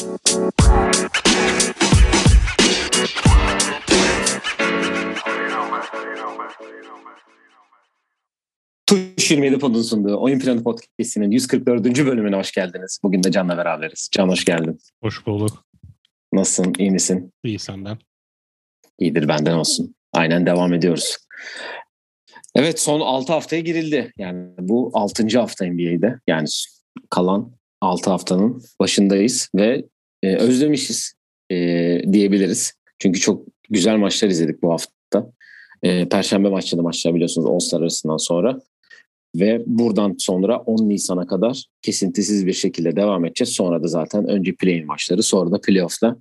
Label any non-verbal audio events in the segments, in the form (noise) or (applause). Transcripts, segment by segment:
Tuş 27 Pod'un sunduğu Oyun Planı Podcast'inin 144. bölümüne hoş geldiniz. Bugün de Can'la beraberiz. Can hoş geldin. Hoş bulduk. Nasılsın? İyi misin? İyi senden. İyidir benden olsun. Aynen devam ediyoruz. Evet son 6 haftaya girildi. Yani bu 6. hafta NBA'de. Yani kalan 6 haftanın başındayız ve e, özlemişiz e, diyebiliriz. Çünkü çok güzel maçlar izledik bu hafta. E, Perşembe maçında maçlar biliyorsunuz All-Star arasından sonra. Ve buradan sonra 10 Nisan'a kadar kesintisiz bir şekilde devam edeceğiz. Sonra da zaten önce play maçları sonra da playoff'la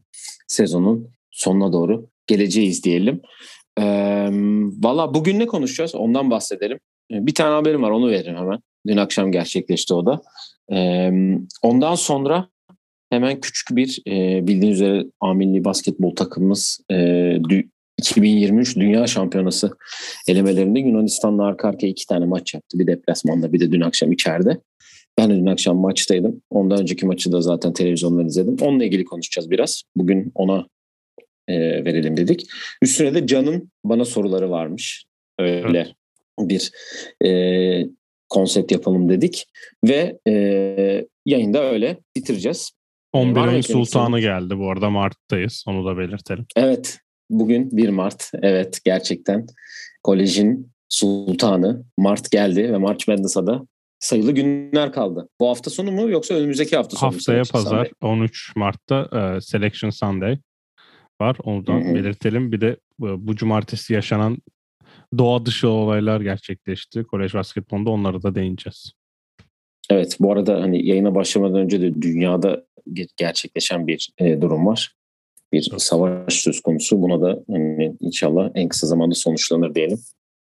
sezonun sonuna doğru geleceğiz diyelim. Ee, Valla bugün ne konuşacağız ondan bahsedelim. Bir tane haberim var onu veririm hemen. Dün akşam gerçekleşti o da. Ee, ondan sonra hemen küçük bir e, bildiğiniz üzere Amilli basketbol takımımız e, 2023 Dünya Şampiyonası elemelerinde Yunanistan'la arka arkaya iki tane maç yaptı. Bir deplasmanda bir de dün akşam içeride. Ben de dün akşam maçtaydım. Ondan önceki maçı da zaten televizyondan izledim. Onunla ilgili konuşacağız biraz. Bugün ona e, verelim dedik. Üstüne de Can'ın bana soruları varmış. Öyle evet. bir e, konsept yapalım dedik. Ve e, yayında öyle bitireceğiz. 11 ayın sultanı geldi bu arada Mart'tayız. Onu da belirtelim. Evet. Bugün 1 Mart. Evet gerçekten kolejin sultanı Mart geldi ve March Madness'a da sayılı günler kaldı. Bu hafta sonu mu yoksa önümüzdeki hafta sonu Haftaya pazar Sunday. 13 Mart'ta uh, Selection Sunday var. Onu da Hı-hı. belirtelim. Bir de uh, bu cumartesi yaşanan doğa dışı olaylar gerçekleşti. Kolej basketbolunda onlara da değineceğiz. Evet bu arada hani yayına başlamadan önce de dünyada gerçekleşen bir e, durum var bir savaş söz konusu. Buna da hani inşallah en kısa zamanda sonuçlanır diyelim.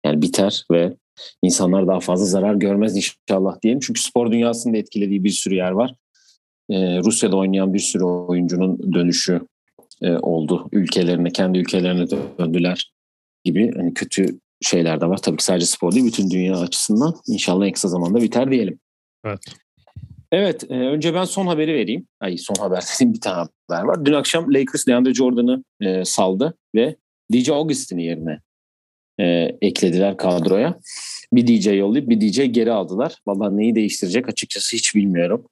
Yani biter ve insanlar daha fazla zarar görmez inşallah diyelim. Çünkü spor dünyasında etkilediği bir sürü yer var. Ee, Rusya'da oynayan bir sürü oyuncunun dönüşü e, oldu. Ülkelerine, kendi ülkelerine döndüler gibi hani kötü şeyler de var. Tabii ki sadece spor değil, bütün dünya açısından. İnşallah en kısa zamanda biter diyelim. Evet. Evet, e, önce ben son haberi vereyim. Ay son haber (laughs) dediğim bir tane haber var. Dün akşam Lakers DeAndre Jordan'ı e, saldı ve DJ Augustin'i yerine e, eklediler kadroya. Bir DJ yollayıp bir DJ geri aldılar. Vallahi neyi değiştirecek açıkçası hiç bilmiyorum.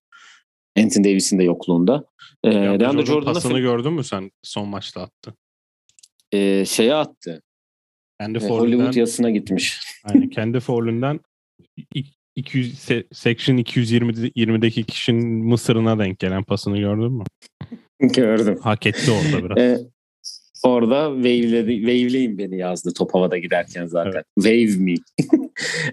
Anthony Davis'in de yokluğunda. E, DeAndre Jordan'ın pasını gördün mü sen son maçta attı? E, şeye attı. Kendi e, Hollywood yasına gitmiş. Yani (laughs) kendi foulünden 200 section 220'deki kişinin Mısır'ına denk gelen pasını gördün mü? Gördüm. Hak etti orada (laughs) biraz. Ee, orada wave'ledi, wave'leyin beni yazdı top havada giderken zaten. Evet. Wave me.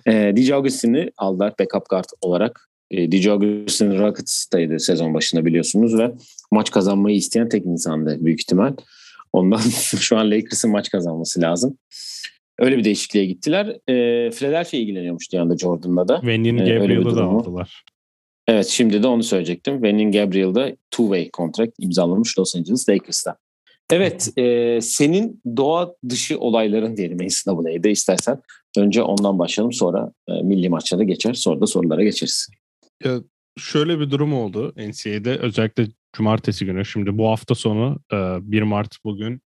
(laughs) e, DJ Augustin'i aldılar backup guard olarak. E, DJ Augustin Rockets'taydı sezon başında biliyorsunuz ve maç kazanmayı isteyen tek insandı büyük ihtimal. Ondan (laughs) şu an Lakers'ın maç kazanması lazım. Öyle bir değişikliğe gittiler. E, Philadelphia ilgileniyormuş yanında Jordan'la da. Venin e, Gabriel'ı da aldılar. Evet şimdi de onu söyleyecektim. Venin Gabriel'da two-way contract imzalamış Los Angeles Lakers'ta. Evet e, senin doğa dışı olayların diyelim NCAA'de istersen. Önce ondan başlayalım sonra e, milli maçlara geçer sonra da sorulara geçeriz. Ya, şöyle bir durum oldu NCAA'de özellikle cumartesi günü. Şimdi bu hafta sonu 1 Mart bugün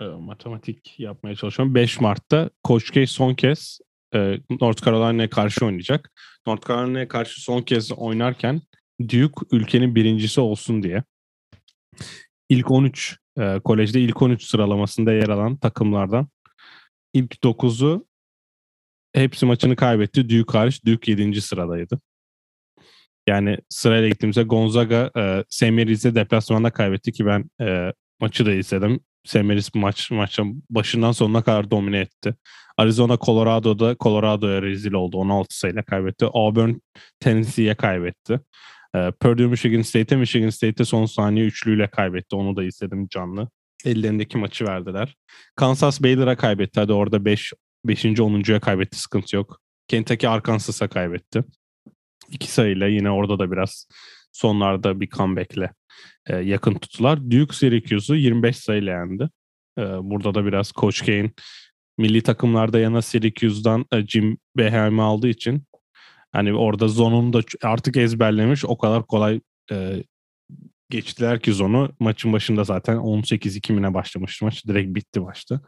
e, matematik yapmaya çalışıyorum. 5 Mart'ta Coach K son kez e, North Carolina'ya karşı oynayacak. North Carolina'ya karşı son kez oynarken Duke ülkenin birincisi olsun diye ilk 13 e, kolejde ilk 13 sıralamasında yer alan takımlardan ilk 9'u hepsi maçını kaybetti. Duke hariç Duke 7. sıradaydı. Yani sırayla gittiğimizde Gonzaga e, Semiriz'e deplasmanda kaybetti ki ben e, maçı da izledim. Semeris maç maçın başından sonuna kadar domine etti. Arizona Colorado'da Colorado'ya rezil oldu. 16 sayıyla kaybetti. Auburn Tennessee'ye kaybetti. Ee, Purdue Michigan State'e Michigan State'e son saniye üçlüyle kaybetti. Onu da izledim canlı. Ellerindeki maçı verdiler. Kansas Baylor'a kaybetti. Hadi orada 5 5. 10.ya kaybetti. Sıkıntı yok. Kentucky Arkansas'a kaybetti. İki sayıyla yine orada da biraz sonlarda bir comeback'le e, yakın tuttular. Duke Syracuse'u 25 sayıyla yendi. E, burada da biraz Coach Kane milli takımlarda yana Syracuse'dan e, Jim Beheim'i aldığı için hani orada zonunu da artık ezberlemiş. O kadar kolay e, geçtiler ki zonu. Maçın başında zaten 18-2 mine başlamıştı maç. Direkt bitti maçta.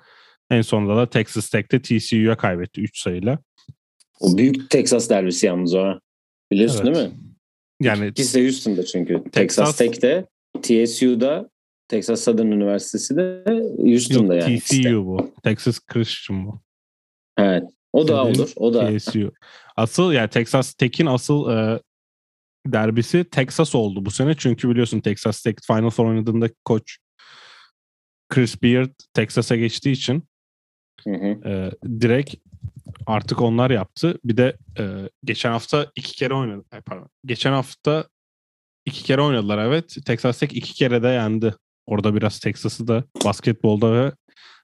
En sonunda da Texas Tech'te TCU'ya kaybetti 3 sayıyla. O büyük Texas derbisi yalnız o. Biliyorsun evet. değil mi? Yani İkisi de Houston'da çünkü. Texas, Texas Tech'te, TSU'da, Texas Southern Üniversitesi de Houston'da yok, yani. TCU bu. Texas Christian bu. Evet. O da olur. O da. TSU. Asıl yani Texas Tech'in asıl e, derbisi Texas oldu bu sene. Çünkü biliyorsun Texas Tech Final Four oynadığında koç Chris Beard Texas'a geçtiği için Hı hı. e, direkt artık onlar yaptı. Bir de e, geçen hafta iki kere oynadı. Ay, pardon. Geçen hafta iki kere oynadılar evet. Texas Tech iki kere de yendi. Orada biraz Texas'ı da basketbolda ve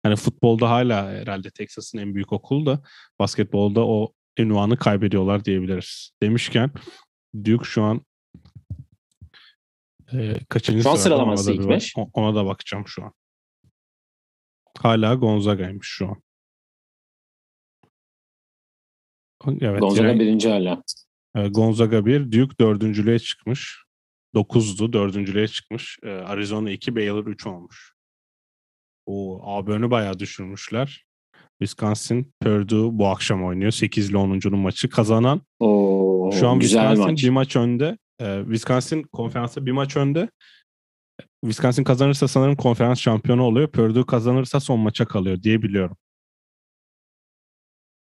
hani futbolda hala herhalde Texas'ın en büyük okulu da basketbolda o ünvanı kaybediyorlar diyebiliriz. Demişken Duke şu an e, kaçıncı Şu an sıralaması ilk beş. Ona da bakacağım şu an. Hala Gonzaga'ymış şu an. Evet, Gonzaga direkt- birinci hala. e, Gonzaga 1, Duke dördüncülüğe çıkmış. 9'du, dördüncülüğe çıkmış. E, Arizona 2, Baylor 3 olmuş. O önü bayağı düşürmüşler. Wisconsin, Purdue bu akşam oynuyor. 8 ile 10'uncunun maçı. Kazanan Oo, şu an güzel Wisconsin maç. bir maç önde. Ee, Wisconsin konferansta bir maç önde. Wisconsin kazanırsa sanırım konferans şampiyonu oluyor. Purdue kazanırsa son maça kalıyor diye biliyorum.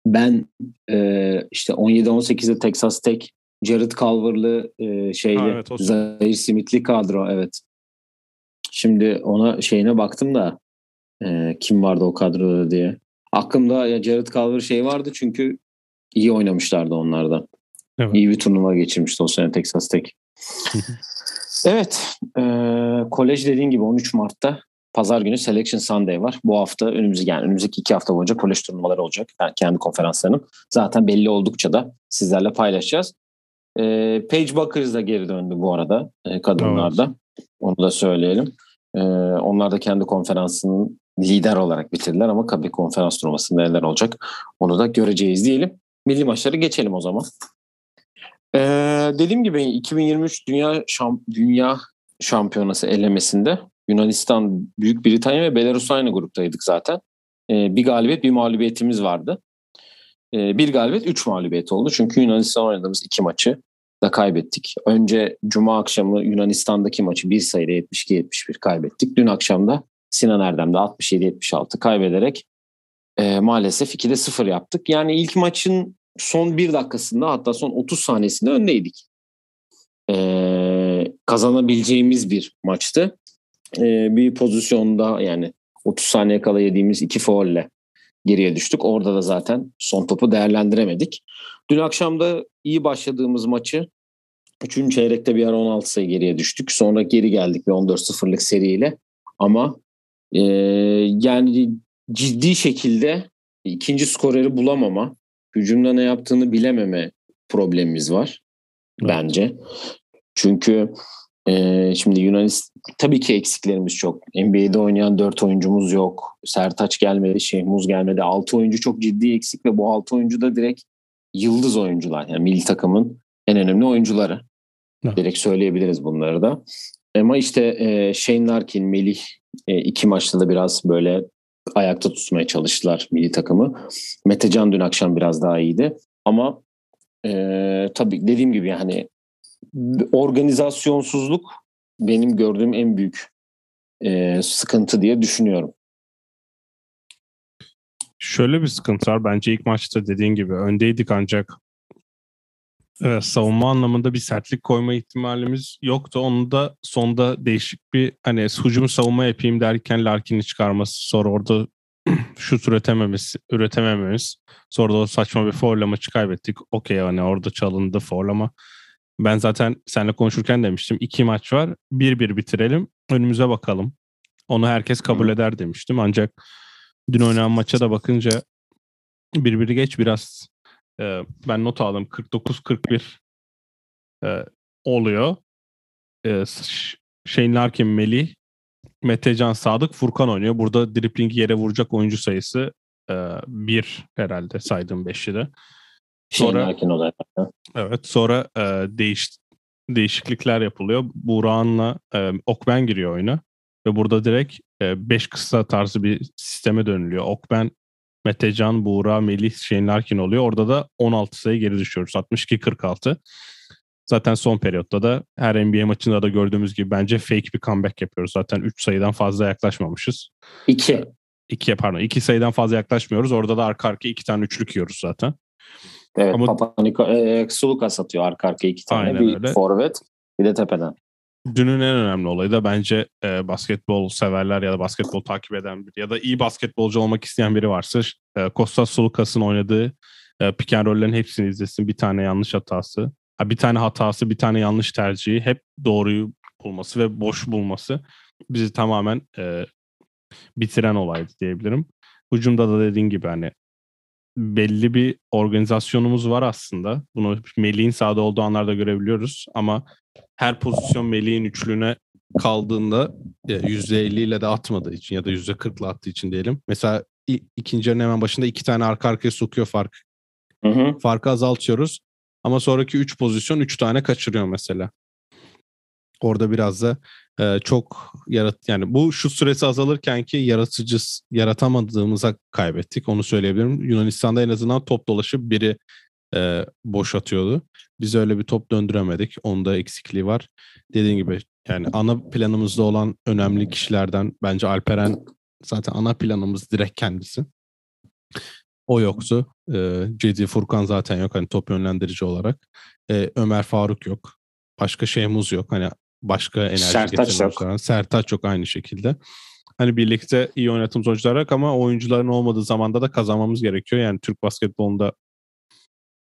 Ben e, işte 17-18'de Texas Tech, Jared Culver'lı e, şeyli, Ha, evet, Zaire Smith'li kadro evet. Şimdi ona şeyine baktım da e, kim vardı o kadroda diye. Aklımda ya Jared Culver şey vardı çünkü iyi oynamışlardı onlarda. Evet. İyi bir turnuva geçirmişti o sene Texas Tech. evet. E, kolej dediğin gibi 13 Mart'ta Pazar günü Selection Sunday var. Bu hafta önümüzdeki yani önümüzdeki iki hafta boyunca kolej turnuvaları olacak. Yani kendi konferanslarının. Zaten belli oldukça da sizlerle paylaşacağız. E, Paige Buckers da geri döndü bu arada e, kadınlarda. Onu da söyleyelim. E, onlar da kendi konferansının lider olarak bitirdiler ama tabii konferans turnuvasında neler olacak onu da göreceğiz diyelim. Milli maçları geçelim o zaman. E, dediğim gibi 2023 Dünya Şam Dünya Şampiyonası elemesinde Yunanistan, Büyük Britanya ve Belarus aynı gruptaydık zaten. Ee, bir galibiyet, bir mağlubiyetimiz vardı. Ee, bir galibiyet, üç mağlubiyet oldu. Çünkü Yunanistan oynadığımız iki maçı da kaybettik. Önce Cuma akşamı Yunanistan'daki maçı bir sayıda 72-71 kaybettik. Dün akşam da Sinan Erdem'de 67-76 kaybederek e, maalesef 2'de 0 yaptık. Yani ilk maçın son bir dakikasında hatta son 30 saniyesinde öndeydik. Ee, kazanabileceğimiz bir maçtı e, bir pozisyonda yani 30 saniye kala yediğimiz iki faulle geriye düştük. Orada da zaten son topu değerlendiremedik. Dün akşam da iyi başladığımız maçı 3. çeyrekte bir ara 16 sayı geriye düştük. Sonra geri geldik bir 14-0'lık seriyle. Ama e, yani ciddi şekilde ikinci skoreri bulamama, hücumda ne yaptığını bilememe problemimiz var Evet. bence. Çünkü ee, şimdi Yunanistan tabii ki eksiklerimiz çok. NBA'de oynayan 4 oyuncumuz yok. Sertaç gelmedi, Şehmuz gelmedi. 6 oyuncu çok ciddi eksik ve bu 6 oyuncu da direkt yıldız oyuncular. Yani milli takımın en önemli oyuncuları. Evet. Direkt söyleyebiliriz bunları da. Ama işte e, Shane Larkin, Melih e, iki maçta da biraz böyle ayakta tutmaya çalıştılar milli takımı. Metecan dün akşam biraz daha iyiydi. Ama e, tabii dediğim gibi yani organizasyonsuzluk benim gördüğüm en büyük e, sıkıntı diye düşünüyorum. Şöyle bir sıkıntı var. Bence ilk maçta dediğin gibi öndeydik ancak e, savunma anlamında bir sertlik koyma ihtimalimiz yoktu. Onu da sonda değişik bir hani hücum savunma yapayım derken Larkin'i çıkarması sonra orada (clears throat) şut üretememesi, üretemememiz. Sonra da o saçma bir foul maçı kaybettik. Okey hani orada çalındı foul ama ben zaten seninle konuşurken demiştim. iki maç var. Bir bir bitirelim. Önümüze bakalım. Onu herkes kabul Hı. eder demiştim. Ancak dün oynanan maça da bakınca birbiri geç biraz e, ben not aldım 49-41 e, oluyor. E, Shane Larkin, Melih, Metecan Sadık, Furkan oynuyor. Burada driplingi yere vuracak oyuncu sayısı e, bir herhalde saydığım beşi de. Sonra- Larkin olarak. Evet sonra e, değiş değişiklikler yapılıyor. Burak'ınla e, Okben giriyor oyuna. Ve burada direkt 5 e, kısa tarzı bir sisteme dönülüyor. Okben, Metecan, Buğra, Melih, Shane Larkin oluyor. Orada da 16 sayı geri düşüyoruz. 62-46. Zaten son periyotta da her NBA maçında da gördüğümüz gibi bence fake bir comeback yapıyoruz. Zaten 3 sayıdan fazla yaklaşmamışız. 2. 2 pardon 2 sayıdan fazla yaklaşmıyoruz. Orada da arka arka 2 tane üçlük yiyoruz zaten. Evet Ama, Papa Niko, e, Sulukas atıyor arka arka 2 tane. Aynen bir öyle. forvet bir de tepeden. Dünün en önemli olayı da bence e, basketbol severler ya da basketbol takip eden biri ya da iyi basketbolcu olmak isteyen biri varsa e, Kostas Sulukas'ın oynadığı e, pick and roll'lerin hepsini izlesin. Bir tane yanlış hatası, bir tane hatası, bir tane yanlış tercihi hep doğruyu bulması ve boş bulması bizi tamamen e, bitiren olaydı diyebilirim. Hücumda da dediğin gibi hani belli bir organizasyonumuz var aslında. Bunu Melih'in sahada olduğu anlarda görebiliyoruz ama her pozisyon Melih'in üçlüğüne kaldığında %50 ile de atmadığı için ya da %40 ile attığı için diyelim. Mesela ikinci yarının hemen başında iki tane arka arkaya sokuyor fark. Hı hı. Farkı azaltıyoruz. Ama sonraki üç pozisyon üç tane kaçırıyor mesela. Orada biraz da e, çok yarat yani bu şu süresi azalırken ki yaratıcı yaratamadığımıza kaybettik. Onu söyleyebilirim. Yunanistan'da en azından top dolaşıp biri e, boş atıyordu. Biz öyle bir top döndüremedik. Onda eksikliği var. Dediğim gibi yani ana planımızda olan önemli kişilerden bence Alperen zaten ana planımız direkt kendisi. O yoktu. Ee, Cedi Furkan zaten yok hani top yönlendirici olarak. Ee, Ömer Faruk yok. Başka şeyimiz yok. Hani başka enerji Sertaç yok. Sertaç yok aynı şekilde. Hani birlikte iyi oynatım oyuncular yok ama oyuncuların olmadığı zamanda da kazanmamız gerekiyor. Yani Türk basketbolunda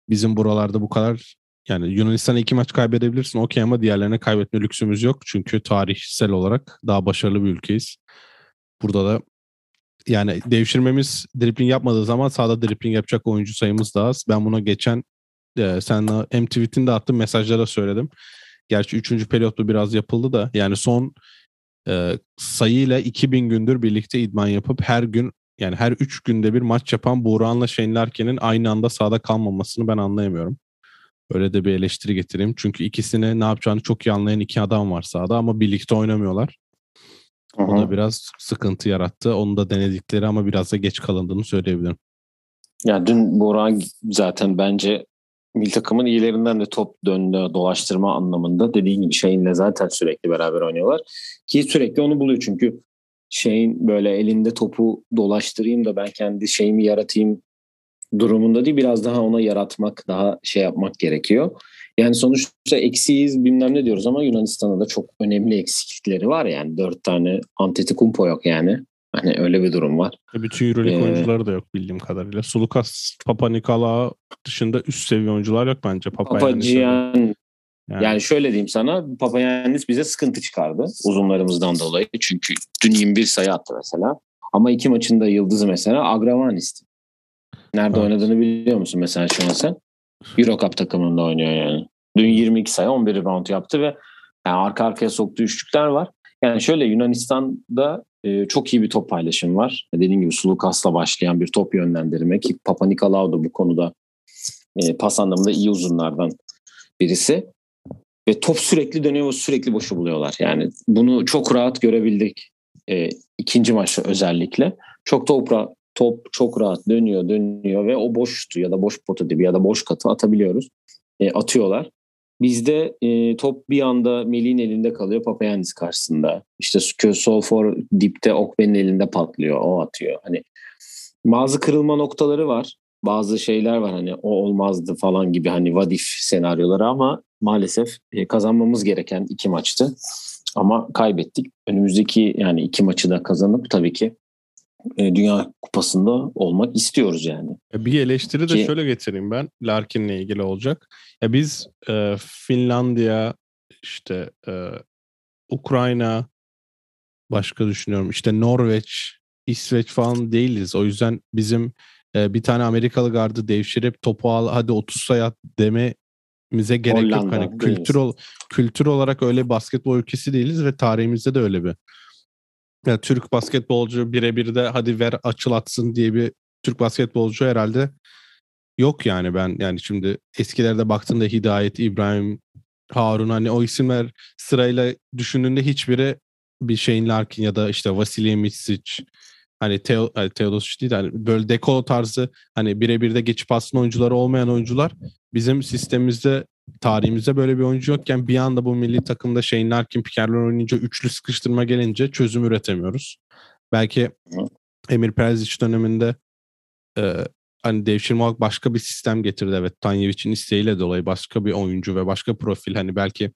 bizim buralarda bu kadar yani Yunanistan'a iki maç kaybedebilirsin okey ama diğerlerine kaybetme lüksümüz yok. Çünkü tarihsel olarak daha başarılı bir ülkeyiz. Burada da yani devşirmemiz dribbling yapmadığı zaman sahada dribbling yapacak oyuncu sayımız daha az. Ben buna geçen e, sen hem tweetinde attım mesajlara söyledim. Gerçi 3. periyotta biraz yapıldı da yani son e, sayıyla 2000 gündür birlikte idman yapıp her gün yani her 3 günde bir maç yapan Buğra'nla Shane Larkin'in aynı anda sahada kalmamasını ben anlayamıyorum. Öyle de bir eleştiri getireyim. Çünkü ikisini ne yapacağını çok iyi anlayan iki adam var sahada ama birlikte oynamıyorlar. Hı-hı. O da biraz sıkıntı yarattı. Onu da denedikleri ama biraz da geç kalındığını söyleyebilirim. Ya dün Burak zaten bence mil takımın iyilerinden de top döndü dolaştırma anlamında dediğin gibi Shane'le zaten sürekli beraber oynuyorlar. Ki sürekli onu buluyor çünkü Shane böyle elinde topu dolaştırayım da ben kendi şeyimi yaratayım durumunda değil biraz daha ona yaratmak daha şey yapmak gerekiyor. Yani sonuçta eksiyiz bilmem ne diyoruz ama Yunanistan'da da çok önemli eksiklikleri var yani. Dört tane Antetokounmpo yok yani. Hani öyle bir durum var. Bütün Euroleague ee, oyuncuları da yok bildiğim kadarıyla. Sulukas, Papa Nikola dışında üst seviye oyuncular yok bence. Papa, Papa Gian, yani. yani şöyle diyeyim sana Papa Yanis bize sıkıntı çıkardı uzunlarımızdan dolayı. Çünkü dün 21 sayı attı mesela. Ama iki maçında yıldızı mesela Agravanis'ti. Nerede evet. oynadığını biliyor musun mesela şu an sen? Eurocup takımında oynuyor yani. Dün 22 sayı 11 rebound yaptı ve yani arka arkaya soktuğu üçlükler var. Yani şöyle Yunanistan'da e, çok iyi bir top paylaşım var. Dediğim gibi Sulukas'la başlayan bir top yönlendirme ki Papa Nikolaou da bu konuda e, pas anlamında iyi uzunlardan birisi. Ve top sürekli dönüyor ve sürekli boşu buluyorlar. Yani bunu çok rahat görebildik e, ikinci maçta özellikle. Çok top, top çok rahat dönüyor dönüyor ve o boştu ya da boş pota dibi ya da boş katı atabiliyoruz. E, atıyorlar. Bizde e, top bir anda Melih'in elinde kalıyor Papayannis karşısında. İşte Solfor dipte Okben'in elinde patlıyor. O atıyor. Hani bazı kırılma noktaları var. Bazı şeyler var hani o olmazdı falan gibi hani vadif senaryoları ama maalesef e, kazanmamız gereken iki maçtı. Ama kaybettik. Önümüzdeki yani iki maçı da kazanıp tabii ki Dünya Kupası'nda olmak istiyoruz yani. Bir eleştiri de Ki, şöyle getireyim ben. Larkin'le ilgili olacak. Ya biz e, Finlandiya, işte e, Ukrayna, başka düşünüyorum. İşte Norveç, İsveç falan değiliz. O yüzden bizim e, bir tane Amerikalı gardı devşirip topu al hadi 30 sayı dememize gerek Hollanda, yok. Hani kültür, ol, kültür olarak öyle basketbol ülkesi değiliz ve tarihimizde de öyle bir yani Türk basketbolcu birebir de hadi ver açıl atsın diye bir Türk basketbolcu herhalde yok yani ben. Yani şimdi eskilerde baktığında Hidayet, İbrahim Harun hani o isimler sırayla düşündüğünde hiçbiri bir Shane Larkin ya da işte Vasilij Mitsic hani Teo, hani Teodosic değil hani böyle dekolo tarzı hani birebir de geçip aslında oyuncuları olmayan oyuncular bizim sistemimizde tarihimizde böyle bir oyuncu yokken bir anda bu milli takımda Shane Larkin, Pikerler oynayınca üçlü sıkıştırma gelince çözüm üretemiyoruz. Belki Emir Perzic döneminde e, hani devşirme olarak başka bir sistem getirdi. Evet Tanyevic'in isteğiyle dolayı başka bir oyuncu ve başka profil hani belki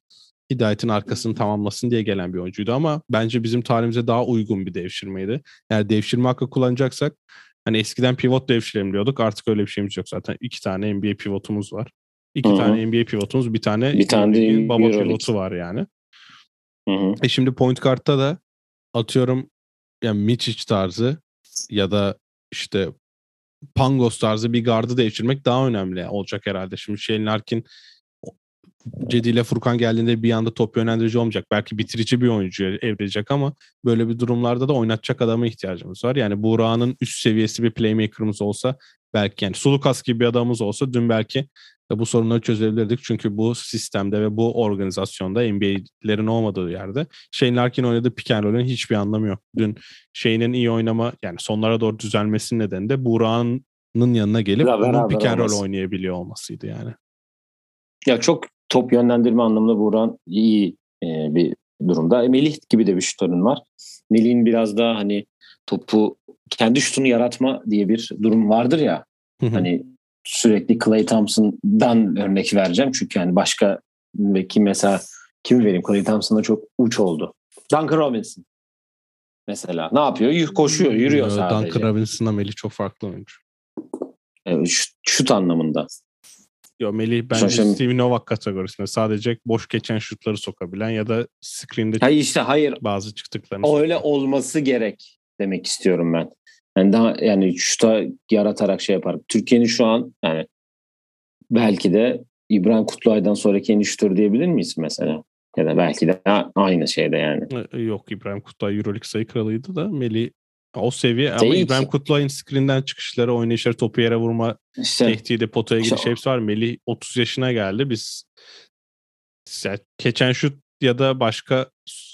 Hidayet'in arkasını tamamlasın diye gelen bir oyuncuydu ama bence bizim tarihimize daha uygun bir devşirmeydi. Yani devşirme hakkı kullanacaksak hani eskiden pivot devşirelim diyorduk. Artık öyle bir şeyimiz yok zaten. iki tane NBA pivotumuz var. İki Hı-hı. tane NBA pivotumuz, bir tane bir tane de baba Euroleague. pivotu var yani. Hı-hı. E şimdi point kartta da atıyorum yani Michic tarzı ya da işte Pangos tarzı bir gardı değiştirmek daha önemli olacak herhalde. Şimdi Shane Larkin Cedi ile Furkan geldiğinde bir anda top yönlendirici olmayacak. Belki bitirici bir oyuncu evrilecek ama böyle bir durumlarda da oynatacak adama ihtiyacımız var. Yani Buğra'nın üst seviyesi bir playmaker'ımız olsa belki yani Sulukas gibi bir adamımız olsa dün belki bu sorunları çözebilirdik. Çünkü bu sistemde ve bu organizasyonda NBA'lerin olmadığı yerde Shane Larkin oynadığı pick and roll'ün hiçbir anlamı yok. Dün Shane'in iyi oynama yani sonlara doğru düzelmesinin nedeni de Buğra'nın yanına gelip ya, onun pick and roll oynayabiliyor olmasıydı yani. Ya çok top yönlendirme anlamında Buğra'nın iyi e, bir durumda. E, Melih gibi de bir şutörün var. Melih'in biraz daha hani topu kendi şutunu yaratma diye bir durum vardır ya. Hani sürekli Clay Thompson'dan örnek vereceğim. Çünkü yani başka belki mesela kim vereyim? Clay Thompson'da çok uç oldu. Duncan Robinson mesela. Ne yapıyor? Koşuyor, yürüyor Yo, sadece. Duncan Robinson'la Melih çok farklı oyuncu. Evet, şut, şut anlamında. Yo Melih bence Şaşırım. Steve Novak kategorisinde sadece boş geçen şutları sokabilen ya da screen'de hayır işte hayır bazı çıktıklarını öyle sokabilen. olması gerek demek istiyorum ben. Yani daha yani şuta yaratarak şey yapar. Türkiye'nin şu an yani belki de İbrahim Kutluay'dan sonraki en şutör diyebilir miyiz mesela? Ya da belki de aynı şeyde yani. E, yok İbrahim Kutluay Euroleague sayı kralıydı da Melih o seviye ama Değil İbrahim Kutluay'ın screen'den çıkışları, oynayışları, topu yere vurma işte, tehdidi, potaya giriş işte, hepsi var. Melih 30 yaşına geldi. Biz yani geçen şut ya da başka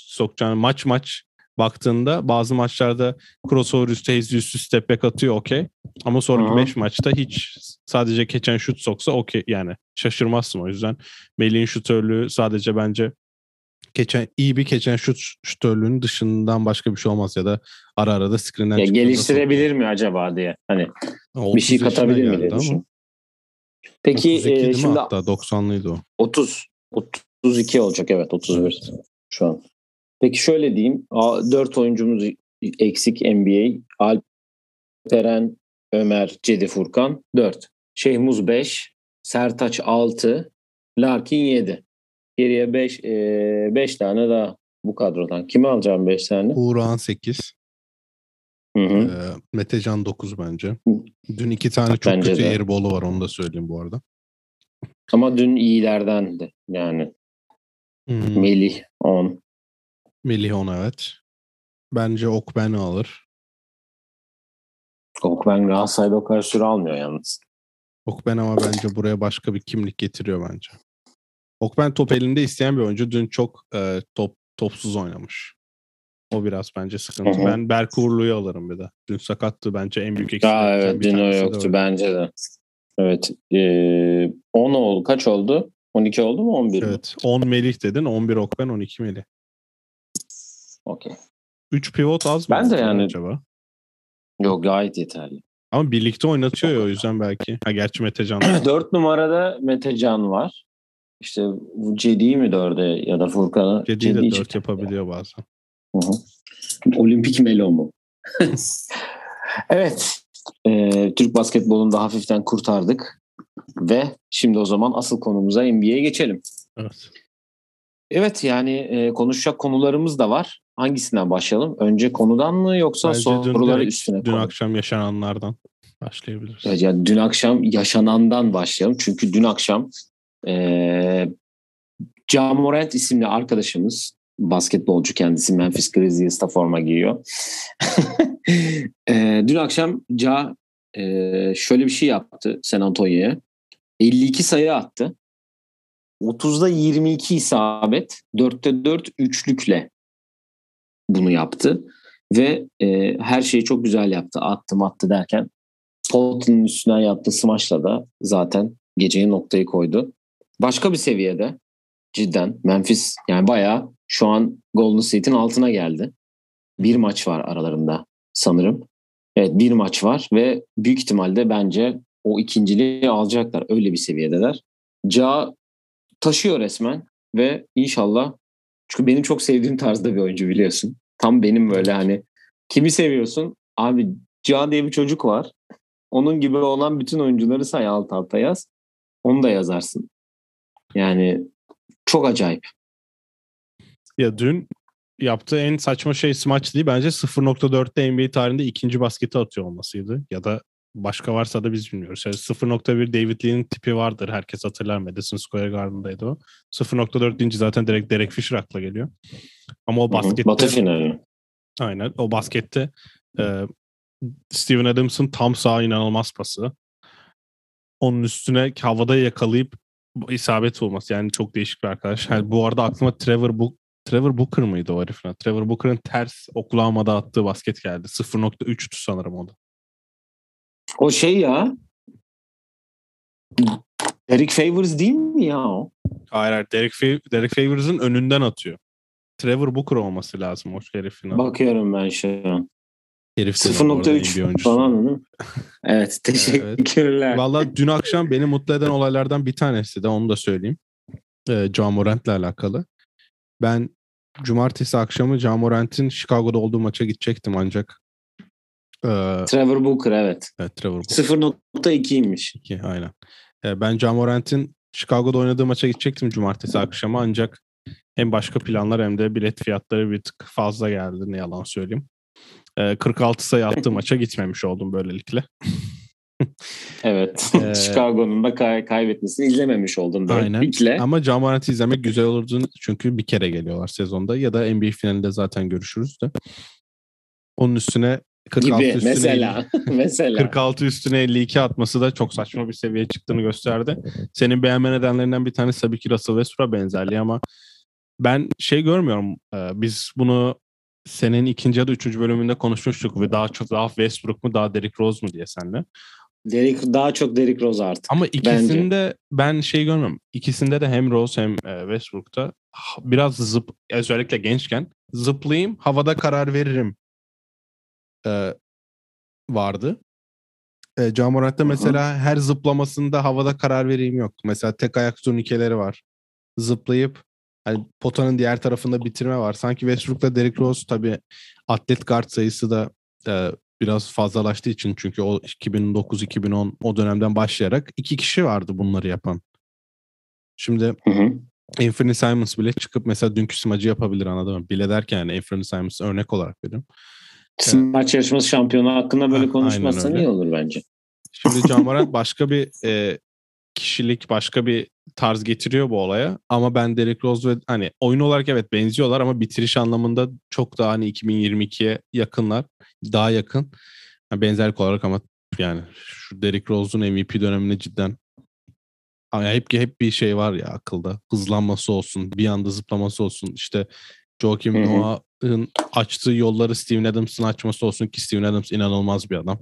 sokacağın maç maç baktığında bazı maçlarda crossover üstü hezli üstü step back atıyor okey. Ama sonraki 5 maçta hiç sadece geçen şut soksa okey yani şaşırmazsın o yüzden. Melih'in şutörlüğü sadece bence geçen iyi bir geçen şut şutörlüğünün dışından başka bir şey olmaz ya da ara ara da screen'den ya geliştirebilir mi acaba diye hani bir şey katabilir mi diye düşün. Peki e, şimdi hatta 90'lıydı o. 30 32 olacak evet 31 evet. şu an. Peki şöyle diyeyim. 4 oyuncumuz eksik NBA. Alperen, Ömer, Cedi Furkan 4. Şehmuz 5. Sertaç 6. Larkin 7. Geriye 5 5 tane daha bu kadrodan. Kimi alacağım 5 tane? Uğurhan 8. Hı hı. E, Metecan 9 bence. Dün iki tane çok bence kötü de. airball'u var onu da söyleyeyim bu arada. Ama dün iyilerden de yani. Hmm. Melih 10. Melih 10 evet. Bence Okben alır. Okben Galatasaray'da o kadar süre almıyor yalnız. Okben ama bence buraya başka bir kimlik getiriyor bence. Okben top elinde isteyen bir oyuncu. Dün çok e, top topsuz oynamış. O biraz bence sıkıntı. Hı-hı. Ben Berk Uğurlu'yu alırım bir de. Dün sakattı bence en büyük eksik. Aa, evet dün o yoktu bence de. Evet. Ee, 10 oldu. Kaç oldu? 12 oldu mu 11 Evet. 10 Melih dedin. 11 Okben 12 Melih. Okey. 3 pivot az mı? Ben de yani. Acaba? Yok gayet yeterli. Ama birlikte oynatıyor ya o yüzden belki. Ha gerçi Metecan. 4 (clears throat) numarada Metecan var. İşte Cedi mi dörde ya da Furkan'ı? Cedi de dört yapabiliyor bazen. Hı hı. Olimpik Melo mu? (laughs) evet. E, Türk basketbolunu da hafiften kurtardık. Ve şimdi o zaman asıl konumuza NBA'ye geçelim. Evet. Evet yani e, konuşacak konularımız da var. Hangisinden başlayalım? Önce konudan mı yoksa Bence soruları dün üstüne Dün konu. akşam yaşananlardan başlayabiliriz. Evet, yani dün akşam yaşanandan başlayalım. Çünkü dün akşam e, Morant isimli arkadaşımız basketbolcu kendisi Memphis Grizzlies'ta forma giyiyor. (laughs) e, dün akşam Ja e, şöyle bir şey yaptı San Antonio'ya. 52 sayı attı. 30'da 22 isabet, 4'te 4 üçlükle bunu yaptı. Ve e, her şeyi çok güzel yaptı. Attım attı derken Tottenham'ın üstünden yaptığı smaçla da zaten geceye noktayı koydu. Başka bir seviyede cidden Memphis yani bayağı şu an Golden State'in altına geldi. Bir maç var aralarında sanırım. Evet bir maç var ve büyük ihtimalle bence o ikinciliği alacaklar. Öyle bir seviyedeler. Ca taşıyor resmen ve inşallah çünkü benim çok sevdiğim tarzda bir oyuncu biliyorsun. Tam benim böyle hani kimi seviyorsun? Abi Ca diye bir çocuk var. Onun gibi olan bütün oyuncuları say alt alta yaz. Onu da yazarsın. Yani çok acayip. Ya dün yaptığı en saçma şey smaç değil. Bence 0.4'te NBA tarihinde ikinci basketi atıyor olmasıydı. Ya da başka varsa da biz bilmiyoruz. Yani 0.1 David Lee'nin tipi vardır. Herkes hatırlar. Madison Square Garden'daydı o. 0.4 deyince zaten direkt Derek Fisher akla geliyor. Ama o baskette... Batı finali. Aynen. O baskette e, Steven Adams'ın tam sağ inanılmaz pası. Onun üstüne havada yakalayıp isabet olması. Yani çok değişik bir arkadaş. Yani bu arada aklıma Trevor Book Trevor Booker mıydı o herifin? Trevor Booker'ın ters Oklahoma'da attığı basket geldi. 0.3'tü sanırım o da. O şey ya. Derek Favors değil mi ya o? Hayır hayır. Derek, Fav- Derek Favors'ın önünden atıyor. Trevor Booker olması lazım o herifin. Bakıyorum ben şu an. Herif 0.3 falan değil (laughs) (laughs) mi? evet teşekkürler. Evet. Valla dün akşam beni mutlu eden olaylardan bir tanesi de onu da söyleyeyim. Ee, John Morant'le alakalı. Ben cumartesi akşamı John Morant'in Chicago'da olduğu maça gidecektim ancak ee, Trevor Booker evet. Evet Trevor Booker. 0.2'ymiş. 2 aynen. Ee, ben John Morant'in Chicago'da oynadığı maça gidecektim cumartesi akşamı ancak hem başka planlar hem de bilet fiyatları bir tık fazla geldi ne yalan söyleyeyim. 46 ee, sayı attığı maça gitmemiş oldum böylelikle. evet. Ee, (laughs) Chicago'nun da kay- kaybetmesini izlememiş oldun. Aynen. Ama Jamarant'ı izlemek güzel olurdu çünkü bir kere geliyorlar sezonda ya da NBA finalinde zaten görüşürüz de. Onun üstüne 46 gibi üstüne mesela 50, (laughs) mesela 46 üstüne 52 atması da çok saçma bir seviyeye çıktığını gösterdi. Senin beğenme nedenlerinden bir tanesi tabii ki Russell Westbrook'a benzerliği ama ben şey görmüyorum. Biz bunu senin ikinci ya da üçüncü bölümünde konuşmuştuk ve daha çok daha Westbrook mu daha Derrick Rose mu diye senle. Derrick, daha çok Derrick Rose artık. Ama ikisinde bence. ben şey görmüyorum. İkisinde de hem Rose hem e, Westbrook'ta biraz zıp özellikle gençken zıplayayım havada karar veririm e, vardı. E, Camorant'ta mesela her zıplamasında havada karar vereyim yok. Mesela tek ayak turnikeleri var. Zıplayıp hani potanın diğer tarafında bitirme var. Sanki Westbrook'la Derrick Rose tabii atlet guard sayısı da e, biraz fazlalaştığı için çünkü o 2009-2010 o dönemden başlayarak iki kişi vardı bunları yapan. Şimdi hı hı. Anthony Simons bile çıkıp mesela dünkü smacı yapabilir anladın mı? Bile derken yani Anthony Simons örnek olarak veriyorum. Smaç yarışması şampiyonu hakkında böyle konuşmazsan iyi olur bence. Şimdi Can başka bir e, kişilik, başka bir tarz getiriyor bu olaya. Ama ben Derek Rose ve hani oyun olarak evet benziyorlar ama bitiriş anlamında çok daha hani 2022'ye yakınlar. Daha yakın. Yani benzerlik olarak ama yani şu Derek Rose'un MVP döneminde cidden yani hep hep bir şey var ya akılda. Hızlanması olsun, bir anda zıplaması olsun. İşte Joakim Noah'ın açtığı yolları Steven Adams'ın açması olsun ki Steven Adams inanılmaz bir adam.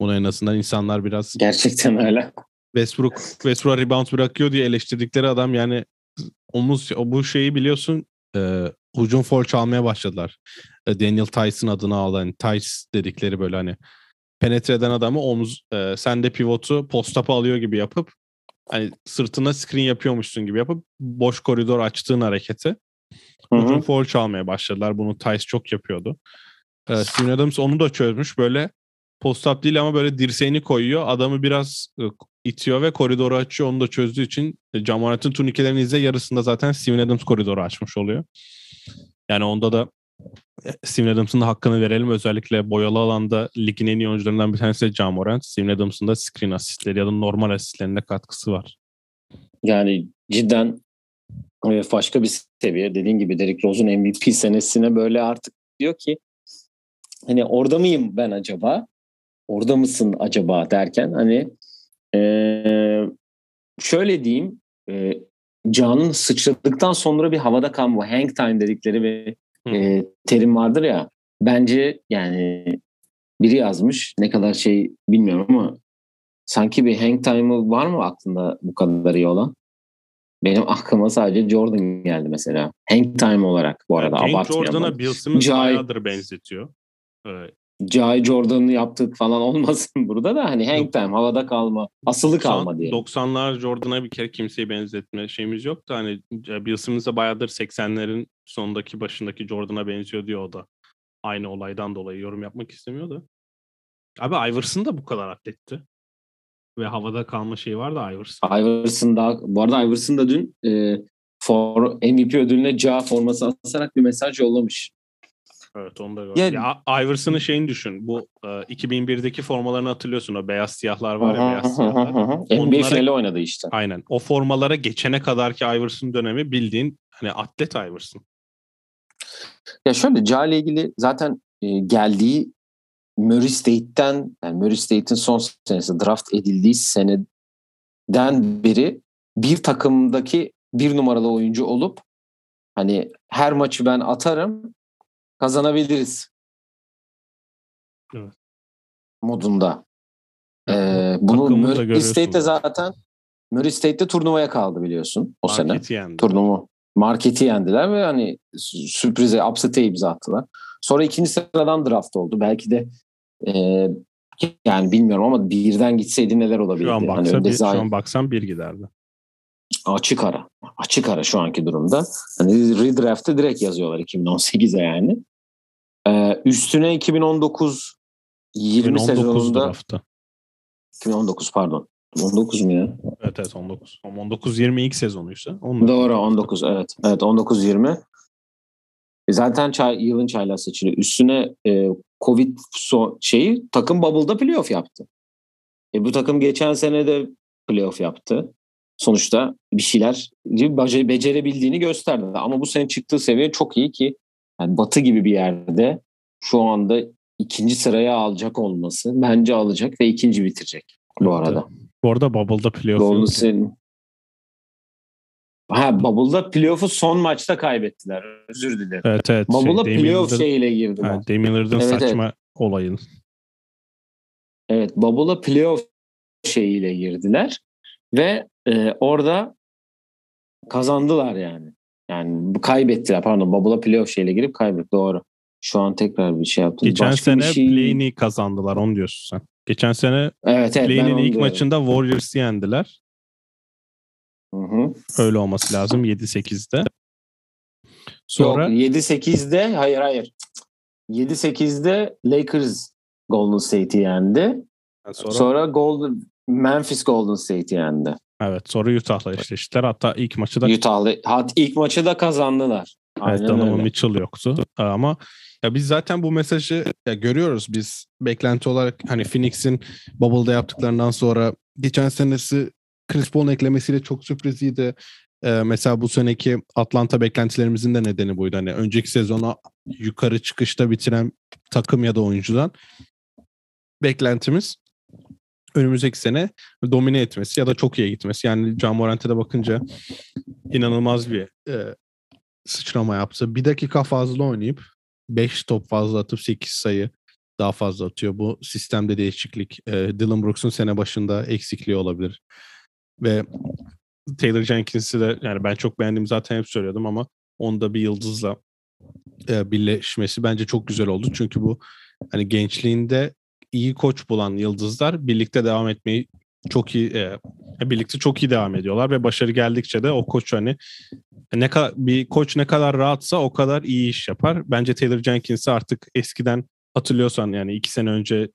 Bunu en azından insanlar biraz... Gerçekten öyle. Westbrook, Westbrook rebound bırakıyor diye eleştirdikleri adam yani omuz bu şeyi biliyorsun e, hücum foul çalmaya başladılar. E, Daniel Tyson adını alan Tice dedikleri böyle hani penetre eden adamı omuz e, sen de pivotu post alıyor gibi yapıp hani sırtına screen yapıyormuşsun gibi yapıp boş koridor açtığın hareketi hücum foul çalmaya başladılar. Bunu Tice çok yapıyordu. E, Steven Adams onu da çözmüş böyle post-up değil ama böyle dirseğini koyuyor. Adamı biraz e, itiyor ve koridoru açıyor. Onu da çözdüğü için e, Jamoran'ın turnikelerini izle yarısında zaten Steven Adams koridoru açmış oluyor. Yani onda da e, Steven Adams'ın da hakkını verelim. Özellikle boyalı alanda ligin en iyi oyuncularından bir tanesi de Jamorant. Steven Adams'ın da screen asistleri ya da normal asistlerinde katkısı var. Yani cidden başka bir seviye. Dediğin gibi Derrick Rose'un MVP senesine böyle artık diyor ki hani orada mıyım ben acaba? Orada mısın acaba derken hani ee, şöyle diyeyim e, Can'ın sıçradıktan sonra bir havada kalma, hang time dedikleri bir e, terim vardır ya. Bence yani biri yazmış. Ne kadar şey bilmiyorum ama sanki bir hang time'ı var mı aklında bu kadar iyi olan? Benim aklıma sadece Jordan geldi mesela. Hang time olarak bu arada Yani abartmayalım. Jordan'a Bill Simmons bayağıdır benzetiyor. Evet. Jai Jordan'ı yaptık falan (laughs) olmasın burada da hani hang time havada kalma, asılı kalma 90 diye. 90'lar Jordan'a bir kere kimseyi benzetme şeyimiz yok da hani Bill Simmons de bayağıdır 80'lerin sonundaki başındaki Jordan'a benziyor diyor o da. Aynı olaydan dolayı yorum yapmak istemiyordu. Abi Iverson da bu kadar atletti. Ve havada kalma şeyi var da Iverson. Iverson da bu arada Iverson da dün e, for MVP ödülüne Ja forması asarak bir mesaj yollamış. Evet onu da gördüm. Ya- Ya, Iverson'ın şeyini düşün. Bu e, 2001'deki formalarını hatırlıyorsun. O beyaz siyahlar var ya beyaz siyahlar. NBA finali oynadı işte. Aynen. O formalara geçene kadarki Iverson dönemi bildiğin hani atlet Iverson. Ya şöyle Ja ile ilgili zaten e, geldiği Murray State'ten yani Murray State'in son senesi draft edildiği seneden beri bir takımdaki bir numaralı oyuncu olup hani her maçı ben atarım kazanabiliriz. Evet. Modunda. Ee, bunu Murray State'de zaten. zaten Murray State'de turnuvaya kaldı biliyorsun o sene Marketi yendi. turnuva marketi yendiler ve hani sü- sürprize upset'e imza attılar. Sonra ikinci sıradan draft oldu. Belki de e, yani bilmiyorum ama birden gitseydi neler olabilirdi. Şu an Hani baksa önde bir, şu Zion- an baksan bir giderdi. açık ara. Açık ara şu anki durumda. Hani redraft'ı direkt yazıyorlar 2018'e yani. Ee, üstüne 2019 20 2019 sezonunda draftı. 2019 pardon. 19 mu ya? Evet evet 19. Ama 19-20 ilk sezonuysa. Onlar Doğru 19 evet. Evet 19-20. E Zaten çay, yılın çaylar seçili. Üstüne e, Covid so- şeyi takım Bubble'da playoff yaptı. E, bu takım geçen sene de playoff yaptı. Sonuçta bir şeyler becerebildiğini gösterdi. Ama bu sene çıktığı seviye çok iyi ki yani Batı gibi bir yerde şu anda ikinci sıraya alacak olması bence alacak ve ikinci bitirecek bu Evet, arada. Bu arada Bubble'da playoff yok. State. Ha Bubble'da playoff'u son maçta kaybettiler. Özür dilerim. Evet evet. Bubble'da şey, playoff şeyiyle girdiler. Ha, Lillard'ın Evet, saçma olayın. Evet, Bubble'a playoff şeyiyle girdiler ve e, orada kazandılar yani. Yani kaybettiler pardon Bubble'a playoff şeyiyle girip kaybetti doğru. Şu an tekrar bir şey yaptım. Geçen Başka sene şey... play-in'i kazandılar onu diyorsun sen. Geçen sene Evet evet. play-in'in ilk maçında Warriors'ı yendiler. Hı hı. Öyle olması lazım 7-8'de. Sonra Yok 7-8'de hayır hayır. 7-8'de Lakers Golden State'i yendi. sonra, Sonra Golden Memphis Golden State'i yendi. Evet sonra Utah'la eşleştiler. Hatta ilk maçı da Utah'la hat ilk maçı da kazandılar. Evet Aynen Donovan öyle. Mitchell yoktu. Ama ya biz zaten bu mesajı ya görüyoruz biz beklenti olarak hani Phoenix'in Bubble'da yaptıklarından sonra geçen senesi Chris Paul'un eklemesiyle çok sürpriziydi. Ee, mesela bu seneki Atlanta beklentilerimizin de nedeni buydu. Hani önceki sezona yukarı çıkışta bitiren takım ya da oyuncudan beklentimiz önümüzdeki sene domine etmesi ya da çok iyi gitmesi. Yani Can Morant'e bakınca inanılmaz bir e, sıçrama yaptı. Bir dakika fazla oynayıp 5 top fazla atıp 8 sayı daha fazla atıyor. Bu sistemde değişiklik. E, Dylan Brooks'un sene başında eksikliği olabilir. Ve Taylor Jenkins'i de yani ben çok beğendim zaten hep söylüyordum ama onda bir yıldızla e, birleşmesi bence çok güzel oldu. Çünkü bu hani gençliğinde iyi koç bulan yıldızlar birlikte devam etmeyi çok iyi e, birlikte çok iyi devam ediyorlar ve başarı geldikçe de o koç hani ne kadar bir koç ne kadar rahatsa o kadar iyi iş yapar. Bence Taylor Jenkins'i artık eskiden hatırlıyorsan yani iki sene önce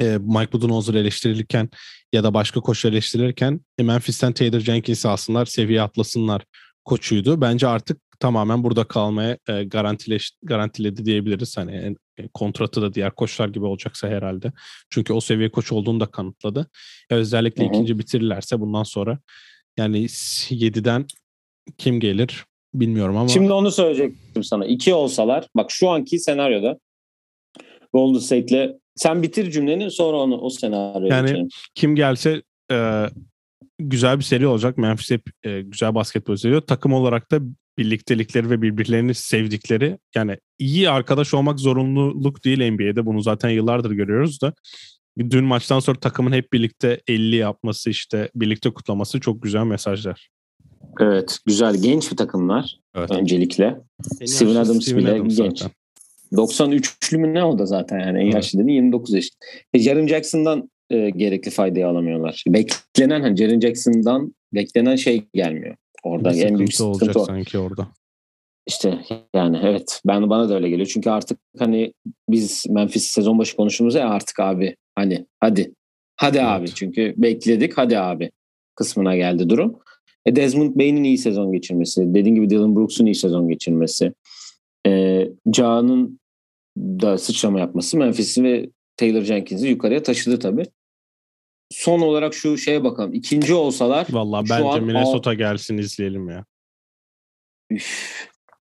e, Mike Budenholzer eleştirilirken ya da başka koçlar eleştirilirken e, Memphis'ten Taylor Jenkins'i alsınlar, seviye atlasınlar koçuydu. Bence artık tamamen burada kalmaya e, garantileş, garantiledi diyebiliriz. Hani e, kontratı da diğer koçlar gibi olacaksa herhalde. Çünkü o seviye koç olduğunu da kanıtladı. E, özellikle Hı hı. ikinci bitirirlerse bundan sonra yani 7'den kim gelir bilmiyorum ama Şimdi onu söyleyecektim sana. İki olsalar bak şu anki senaryoda Golden State'le sen bitir cümleni sonra onu o senaryoya Yani geçelim. kim gelse e, güzel bir seri olacak. Memphis hep e, güzel basketbol seviyor. Takım olarak da birliktelikleri ve birbirlerini sevdikleri yani iyi arkadaş olmak zorunluluk değil NBA'de. Bunu zaten yıllardır görüyoruz da dün maçtan sonra takımın hep birlikte 50 yapması işte birlikte kutlaması çok güzel mesajlar. Evet güzel genç bir takımlar evet. öncelikle. Steven Adams Steven bile Adams genç. Zaten. 93'lü mü ne oldu zaten yani en yaşlı dedi 29 yaşında. E, Jaren Jackson'dan e, gerekli faydayı alamıyorlar. Beklenen hani Jaren Jackson'dan beklenen şey gelmiyor. Orada bir en büyük sıkıntı olacak o. sanki orada. İşte yani evet ben bana da öyle geliyor. Çünkü artık hani biz Memphis sezon başı konuştuğumuzda ya artık abi hani hadi hadi evet. abi çünkü bekledik hadi abi kısmına geldi durum. E Desmond Bain'in iyi sezon geçirmesi, dediğim gibi Dylan Brooks'un iyi sezon geçirmesi, e, Ca'nın da sıçrama yapması Memphis'i ve Taylor Jenkins'i yukarıya taşıdı tabii. Son olarak şu şeye bakalım. İkinci olsalar Valla bence Minnesota al... gelsin izleyelim ya.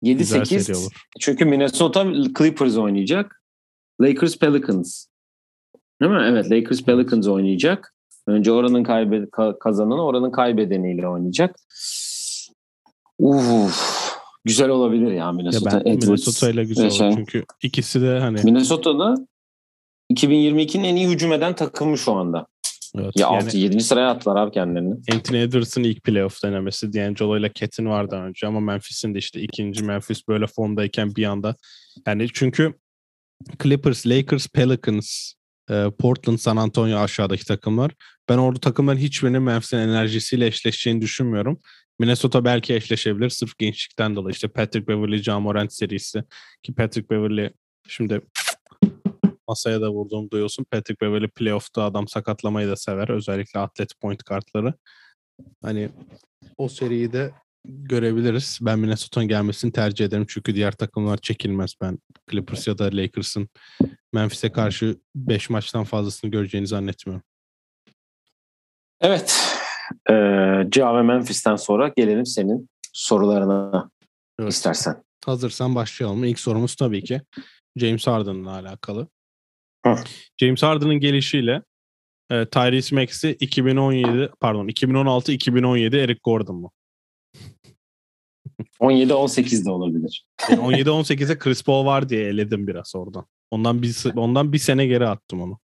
7-8 çünkü Minnesota Clippers oynayacak. Lakers Pelicans. Değil mi? Evet Lakers Pelicans oynayacak. Önce oranın kaybe kazananı oranın kaybedeniyle oynayacak. Uf, güzel olabilir ya Minnesota. Ya ben Minnesota ile güzel şey. olur çünkü ikisi de hani Minnesota'da 2022'nin en iyi hücum eden takımı şu anda. Evet, ya yani, 6 7. sıraya attılar abi kendilerini. Anthony Edwards'ın ilk playoff denemesi D'Angelo ile Cat'in vardı önce ama Memphis'in de işte ikinci Memphis böyle formdayken bir anda yani çünkü Clippers, Lakers, Pelicans, e, Portland, San Antonio aşağıdaki takımlar. Ben orada takımların hiçbirinin Memphis'in enerjisiyle eşleşeceğini düşünmüyorum. Minnesota belki eşleşebilir sırf gençlikten dolayı. İşte Patrick Beverly, John Morant serisi ki Patrick Beverly şimdi masaya da vurduğum duyuyorsun. Patrick Beverly playoff'ta adam sakatlamayı da sever. Özellikle atlet point kartları. Hani o seriyi de görebiliriz. Ben Minnesota'nın gelmesini tercih ederim. Çünkü diğer takımlar çekilmez. Ben Clippers ya da Lakers'ın Memphis'e karşı 5 maçtan fazlasını göreceğini zannetmiyorum. Evet. Ee, Ca ve Memphis'ten sonra gelelim senin sorularına evet. istersen. Hazırsan başlayalım. İlk sorumuz tabii ki James Harden'la alakalı. Hı. James Harden'ın gelişiyle e, Tyrese Maxey 2017 pardon 2016-2017 Eric Gordon mu? 17-18 de olabilir. Yani 17-18'e Chris Paul var diye eledim biraz oradan. Ondan bir ondan bir sene geri attım onu.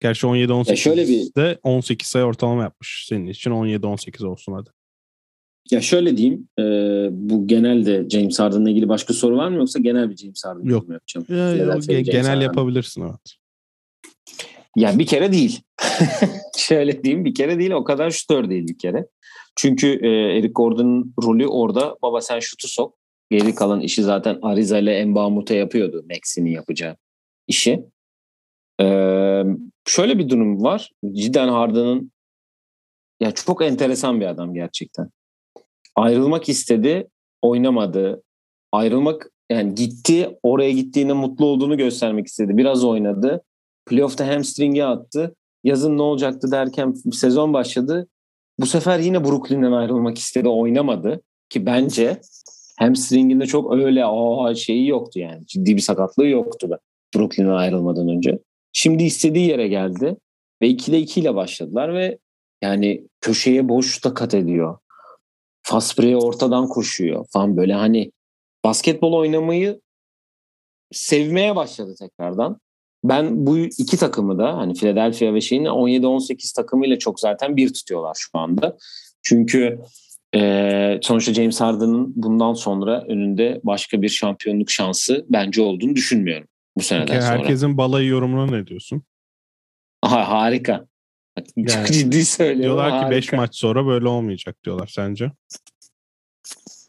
Gerçi 17-18'de şöyle bir... 18 sayı ortalama yapmış senin için 17-18 olsun hadi. Ya şöyle diyeyim, e, bu genelde James Harden'la ilgili başka soru var mı yoksa genel bir James Harden yok. mu yapacağım? Ya, yok, genel Harden. yapabilirsin evet. Ya bir kere değil. (laughs) şöyle diyeyim bir kere değil o kadar şutör değil bir kere. Çünkü e, Eric Gordon'un rolü orada baba sen şutu sok. Geri kalan işi zaten Ariza ile Mbamute yapıyordu Maxi'nin yapacağı işi. Ee, şöyle bir durum var. Cidden Harden'ın ya çok enteresan bir adam gerçekten. Ayrılmak istedi, oynamadı. Ayrılmak yani gitti, oraya gittiğinde mutlu olduğunu göstermek istedi. Biraz oynadı. Playoff'ta hamstring'i attı. Yazın ne olacaktı derken sezon başladı. Bu sefer yine Brooklyn'den ayrılmak istedi, oynamadı. Ki bence hamstring'inde çok öyle o şeyi yoktu yani. Ciddi bir sakatlığı yoktu da Brooklyn'den ayrılmadan önce. Şimdi istediği yere geldi ve 2'de 2 ile başladılar ve yani köşeye boşta kat ediyor. Faspre'ye ortadan koşuyor falan böyle hani basketbol oynamayı sevmeye başladı tekrardan. Ben bu iki takımı da hani Philadelphia ve şeyin 17-18 takımıyla çok zaten bir tutuyorlar şu anda. Çünkü e, sonuçta James Harden'ın bundan sonra önünde başka bir şampiyonluk şansı bence olduğunu düşünmüyorum bu seneden Peki, sonra. Herkesin balayı yorumuna ne diyorsun? Aha, harika. Yani, Çok ciddi söylüyorum. Diyorlar ki 5 maç sonra böyle olmayacak diyorlar sence?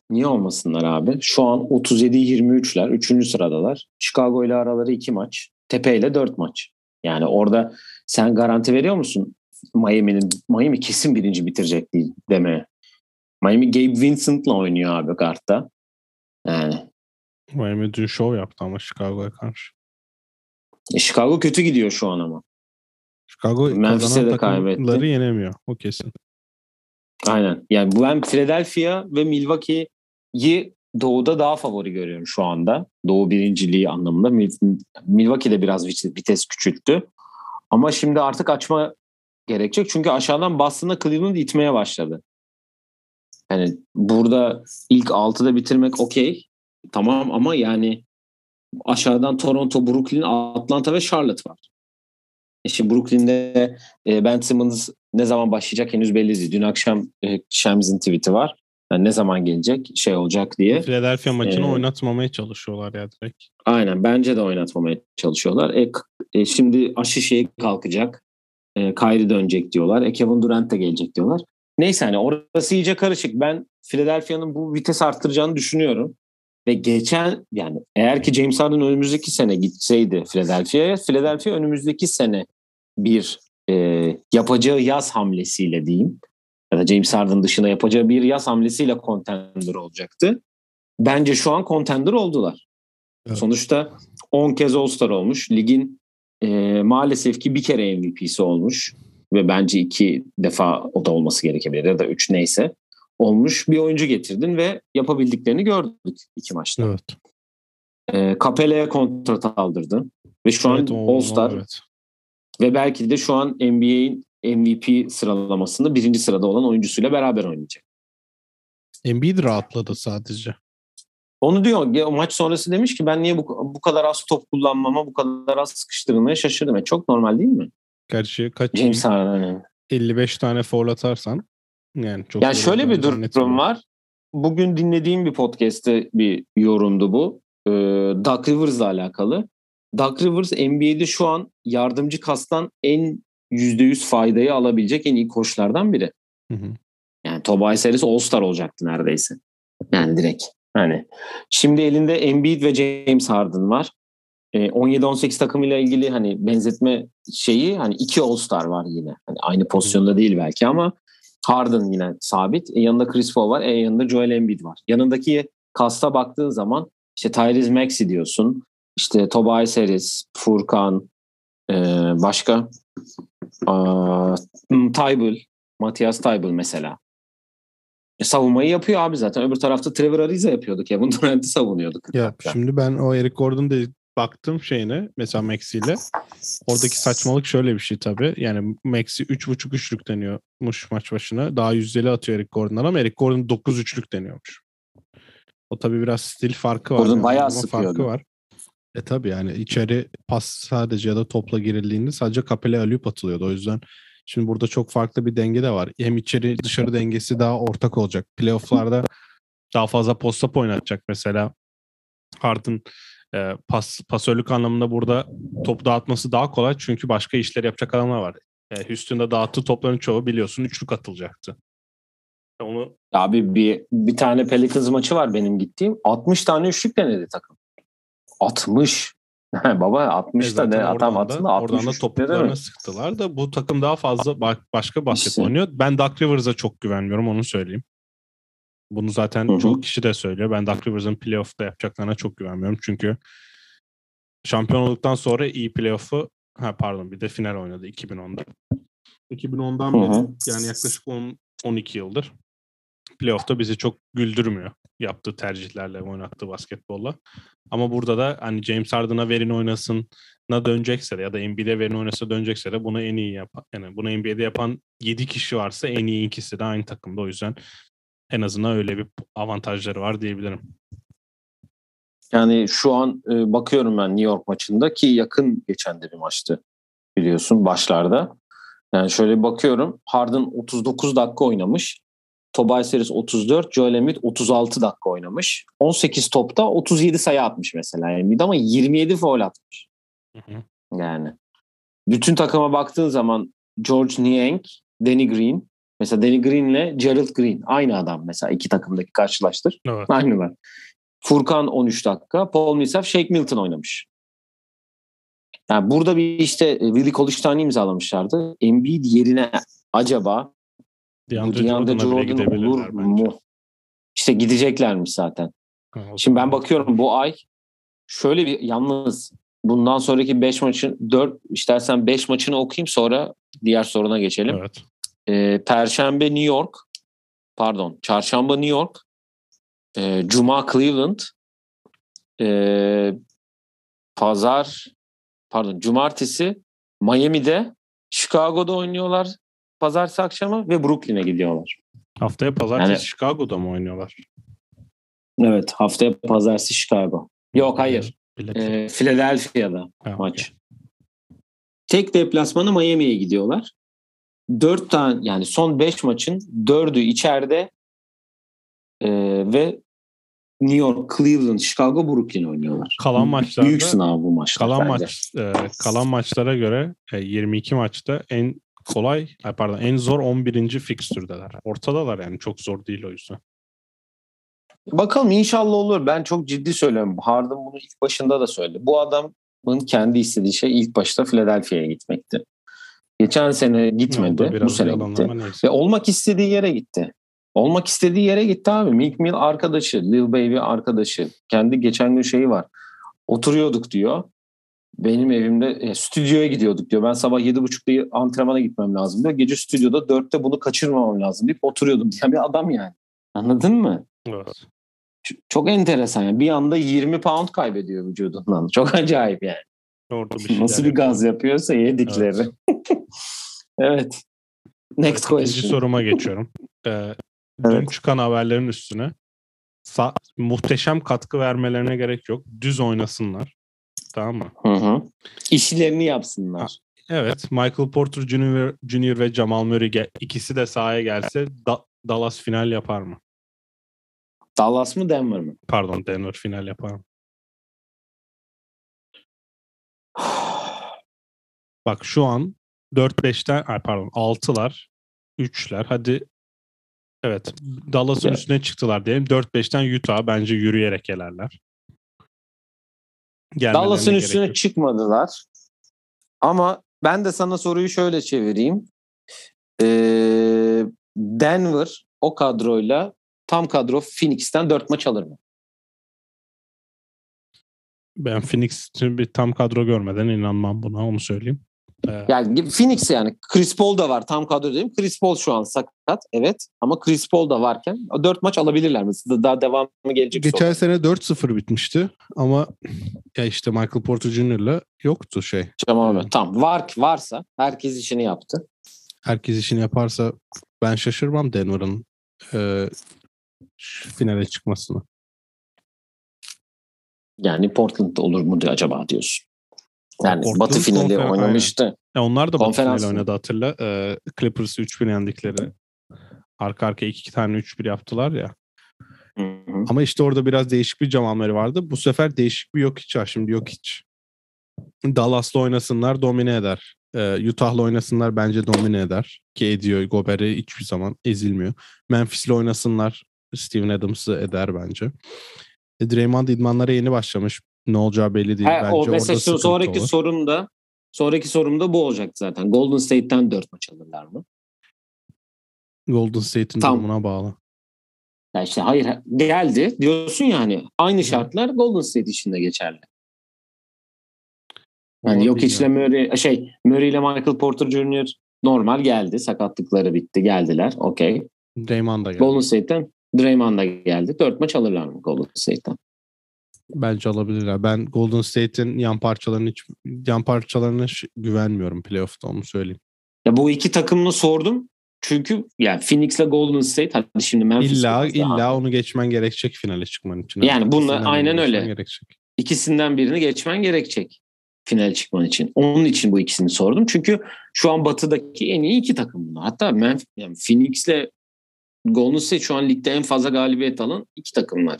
Niye olmasınlar abi? Şu an 37-23'ler. 3. sıradalar. Chicago ile araları 2 maç. Tepe ile 4 maç. Yani orada sen garanti veriyor musun Miami'nin Miami kesin birinci bitirecek değil deme. Miami Gabe Vincent'la oynuyor abi kartta. Yani. Miami dün show yaptı ama Chicago'ya karşı. E, Chicago kötü gidiyor şu an ama. Chicago Memphis'e de kaybetti. yenemiyor. O kesin. Aynen. Yani ben Philadelphia ve Milwaukee'yi Doğu'da daha favori görüyorum şu anda. Doğu birinciliği anlamında. Milwaukee de biraz vites küçülttü. Ama şimdi artık açma gerekecek. Çünkü aşağıdan Boston'a Cleveland itmeye başladı. Yani burada ilk 6'da bitirmek okey. Tamam ama yani aşağıdan Toronto, Brooklyn, Atlanta ve Charlotte var. E şimdi Brooklyn'de e, Ben Simmons ne zaman başlayacak henüz belli değil. Dün akşam e, Shems'in tweet'i var. Yani ne zaman gelecek şey olacak diye. Philadelphia maçını ee, oynatmamaya çalışıyorlar ya direkt. Aynen bence de oynatmamaya çalışıyorlar. E, e, şimdi aşı şeyi kalkacak. E, Kyrie dönecek diyorlar. E, Kevin Durant de gelecek diyorlar. Neyse hani orası iyice karışık. Ben Philadelphia'nın bu vites arttıracağını düşünüyorum. Ve geçen yani eğer ki James Harden önümüzdeki sene gitseydi Philadelphia'ya, Philadelphia önümüzdeki sene bir e, yapacağı yaz hamlesiyle diyeyim ya da James Harden dışında yapacağı bir yaz hamlesiyle contender olacaktı. Bence şu an contender oldular. Evet. Sonuçta 10 kez All-Star olmuş. Ligin e, maalesef ki bir kere MVP'si olmuş ve bence iki defa o da olması gerekebilir ya da üç neyse olmuş bir oyuncu getirdin ve yapabildiklerini gördük iki maçta. Evet. E, Capela'ya kontrat aldırdın ve şu evet, an All-Star evet. ve belki de şu an NBA'in MVP sıralamasında birinci sırada olan oyuncusuyla beraber oynayacak. Embiid rahatladı sadece. Onu diyor maç sonrası demiş ki ben niye bu, bu kadar az top kullanmama bu kadar az sıkıştırılmaya şaşırdım. Yani çok normal değil mi? Gerçi kaç James Harden 55 tane foul atarsan yani çok Yani şöyle bir durum var. Bugün dinlediğim bir podcast'te bir yorumdu bu. Ee, Doug Rivers'la alakalı. Doug Rivers NBA'de şu an yardımcı kastan en %100 faydayı alabilecek en iyi koçlardan biri. Hı hı. Yani Tobias Harris All-Star olacaktı neredeyse. Yani direkt. Hani şimdi elinde Embiid ve James Harden var. E, 17-18 takımıyla ilgili hani benzetme şeyi hani iki All-Star var yine. Hani aynı pozisyonda değil belki ama Harden yine sabit. E, yanında Chris Paul var. E, yanında Joel Embiid var. Yanındaki kasta baktığın zaman işte Tyrese Maxey diyorsun. İşte Tobias Harris, Furkan, e, başka Taybul, Matias Taybul mesela. E, savunmayı yapıyor abi zaten. Öbür tarafta Trevor Ariza yapıyordu. Kevin Durant'i savunuyordu. Ya şimdi ben o Eric Gordon de baktım şeyine mesela Maxi ile. Oradaki saçmalık şöyle bir şey tabii. Yani Maxi 3.5 üçlük deniyormuş maç başına. Daha yüzdeli atıyor Eric Gordon'dan ama Eric Gordon 9 üçlük deniyormuş. O tabii biraz stil farkı var. Gordon yani. bayağı sıkıyordu. Farkı var. E tabii yani içeri pas sadece ya da topla girildiğinde sadece kapele alüp atılıyordu. O yüzden şimdi burada çok farklı bir denge de var. Hem içeri dışarı dengesi daha ortak olacak. Playoff'larda daha fazla post-up oynatacak mesela. Harden e, pas, pasörlük anlamında burada top dağıtması daha kolay çünkü başka işler yapacak adamlar var. E, Houston'da dağıttığı topların çoğu biliyorsun üçlük atılacaktı. Onu Abi bir bir tane Pelicans maçı var benim gittiğim. 60 tane üçlük denedi takım. 60. (laughs) Baba 60 e da ne adam atında 60 oradan da topuklarına sıktılar da bu takım daha fazla başka basket işte. oynuyor. Ben Doug Rivers'a çok güvenmiyorum onu söyleyeyim. Bunu zaten Hı-hı. çok kişi de söylüyor. Ben Doug Rivers'ın playoff'ta yapacaklarına çok güvenmiyorum. Çünkü şampiyon olduktan sonra iyi playoff'u ha pardon bir de final oynadı 2010'da. 2010'dan beri yani yaklaşık 10 12 yıldır playoff'ta bizi çok güldürmüyor yaptığı tercihlerle oynattığı basketbolla. Ama burada da hani James Harden'a verin oynasın na dönecekse de ya da NBA'de verin oynasa dönecekse de bunu en iyi yapan yani bunu NBA'de yapan 7 kişi varsa en iyi ikisi de aynı takımda o yüzden en azından öyle bir avantajları var diyebilirim. Yani şu an e, bakıyorum ben New York maçında ki yakın geçen de bir maçtı biliyorsun başlarda. Yani şöyle bakıyorum Harden 39 dakika oynamış. Tobias Harris 34, Joel Embiid 36 dakika oynamış. 18 topta 37 sayı atmış mesela Embiid ama 27 foul atmış. Hı hı. Yani bütün takıma baktığın zaman George Niang, Danny Green, mesela Danny Green ile Gerald Green aynı adam mesela iki takımdaki karşılaştır. Evet. Aynılar. Furkan 13 dakika, Paul Millsap, Shake Milton oynamış. Yani burada bir işte Willie Cauley imzalamışlardı. Embiid yerine acaba DeAndre, DeAndre Jordan olur mu? İşte gideceklermiş zaten. Ha, Şimdi ben bakıyorum bu ay şöyle bir yalnız bundan sonraki 5 maçın 4 istersen 5 maçını okuyayım sonra diğer soruna geçelim. Evet. Ee, Perşembe New York pardon Çarşamba New York e, Cuma Cleveland e, Pazar pardon Cumartesi Miami'de Chicago'da oynuyorlar pazartesi akşamı ve Brooklyn'e gidiyorlar. Haftaya pazartesi Yani- Chicago'da mı oynuyorlar? Evet haftaya pazartesi Chicago. Yok hayır. Ee, Philadelphia'da Ha, maç. Tek deplasmanı Miami'ye gidiyorlar. Dört tane yani son beş maçın dördü içeride ee, ve New York, Cleveland, Chicago, Brooklyn oynuyorlar. Kalan maçlarda Büyük sınav bu maçlar. kalan bence. maç e, kalan maçlara göre e, 22 maçta en kolay ay pardon en zor 11. fikstürdeler. Ortadalar yani çok zor değil o yüzden. Bakalım inşallah olur. Ben çok ciddi söylüyorum. Harden bunu ilk başında da söyledi. Bu adamın kendi istediği şey ilk başta Philadelphia'ya gitmekti. Geçen sene gitmedi. biraz Bu sene gitti. neyse. Ve olmak istediği yere gitti. Olmak istediği yere gitti abi. Meek Mill arkadaşı, Lil Baby arkadaşı. Kendi geçen gün şeyi var. Oturuyorduk diyor. Benim evimde e, stüdyoya gidiyorduk diyor. Ben sabah 7.30'da antrenmana gitmem lazım diyor. Gece stüdyoda 4'te bunu kaçırmamam lazım deyip oturuyordum. (laughs) Yani bir adam yani. Anladın mı? Evet. Çok enteresan yani. Bir anda 20 pound kaybediyor vücudundan. (laughs) Çok acayip yani. Orada bir (laughs) şeyler Nasıl bir gaz yapıyorsa yedikleri. Evet. Evet. Next İkinci question. soruma geçiyorum. Ee, Dün Evet. çıkan haberlerin üstüne sa- muhteşem katkı vermelerine gerek yok. Düz oynasınlar. Tamam mı? Hı hı. İşlerini yapsınlar. Evet. Michael Porter Jr. Jr. ve Jamal Murray ikisi de sahaya gelse Da- Dallas final yapar mı? Dallas mı Denver mı? Pardon Denver final yapar mı? (sighs) Bak şu an 4-5'ten ay pardon 6'lar 3'ler hadi evet Dallas'ın Evet. üstüne çıktılar diyelim 4-5'ten Utah bence yürüyerek elerler. Dallas'ın üstüne yok. çıkmadılar. Ama ben de sana soruyu şöyle çevireyim. Ee, Denver o kadroyla tam kadro Phoenix'ten 4 maç alır mı? Ben Phoenix bir tam kadro görmeden inanmam buna onu söyleyeyim. Yani Phoenix yani Chris Paul da var tam kadro diyeyim. Chris Paul şu an sakat evet ama Chris Paul da varken 4 maç alabilirler mi? Daha devamı gelecek. Geçen sonra. sene 4-0 bitmişti ama ya işte Michael Porter Jr.'la yoktu şey. Tamam abi. Tamam. Var, varsa herkes işini yaptı. Herkes işini yaparsa ben şaşırmam Denver'ın e, finale çıkmasını. Yani Portland'da olur mu diye acaba diyorsun. Yani Portland Batı finali konfer- oynamıştı. E onlar da Batı Konferans finali mı? oynadı hatırla. E, Clippers'ı 3-1 yendikleri. Arka arka iki, iki tane 3-1 yaptılar ya. Hı hı. Ama işte orada biraz değişik bir Jamal vardı. Bu sefer değişik bir yok hiç var. Şimdi yok hiç. Dallas'la oynasınlar domine eder. Ee, Utah'la oynasınlar bence domine eder. Ki ediyor. Gober'i hiçbir zaman ezilmiyor. Memphis'le oynasınlar Steven Adams'ı eder bence. E, Draymond idmanlara yeni başlamış. Ne olacağı belli değil. Ha, bence o mesela şu sonraki olur. sorumda sonraki sorumda bu olacak zaten. Golden State'ten 4 maç alırlar mı? Golden State'in Tam- durumuna bağlı. Ya işte hayır geldi diyorsun yani aynı şartlar Golden State için de geçerli. Yani yok bilmiyorum. Murray şey Murray ile Michael Porter Jr. normal geldi. Sakatlıkları bitti. Geldiler. Okey. Draymond da geldi. Golden State'ten Draymond da geldi. 4 maç alırlar mı Golden State'ten? Bence alabilirler. Ben Golden State'in yan parçalarını hiç yan parçalarına güvenmiyorum playoff'ta onu söyleyeyim. Ya bu iki takımını sordum. Çünkü yani Phoenix'le Golden State hadi şimdi Memphis İlla biraz daha- illa onu geçmen gerekecek finale çıkman için. Yani bununla- İkisinden aynen öyle. Gerekecek. ikisinden birini geçmen gerekecek final çıkman için. Onun için bu ikisini sordum. Çünkü şu an batıdaki en iyi iki takım bunlar. Hatta Memphis, yani Phoenix'le Golden State şu an ligde en fazla galibiyet alan iki takımlar.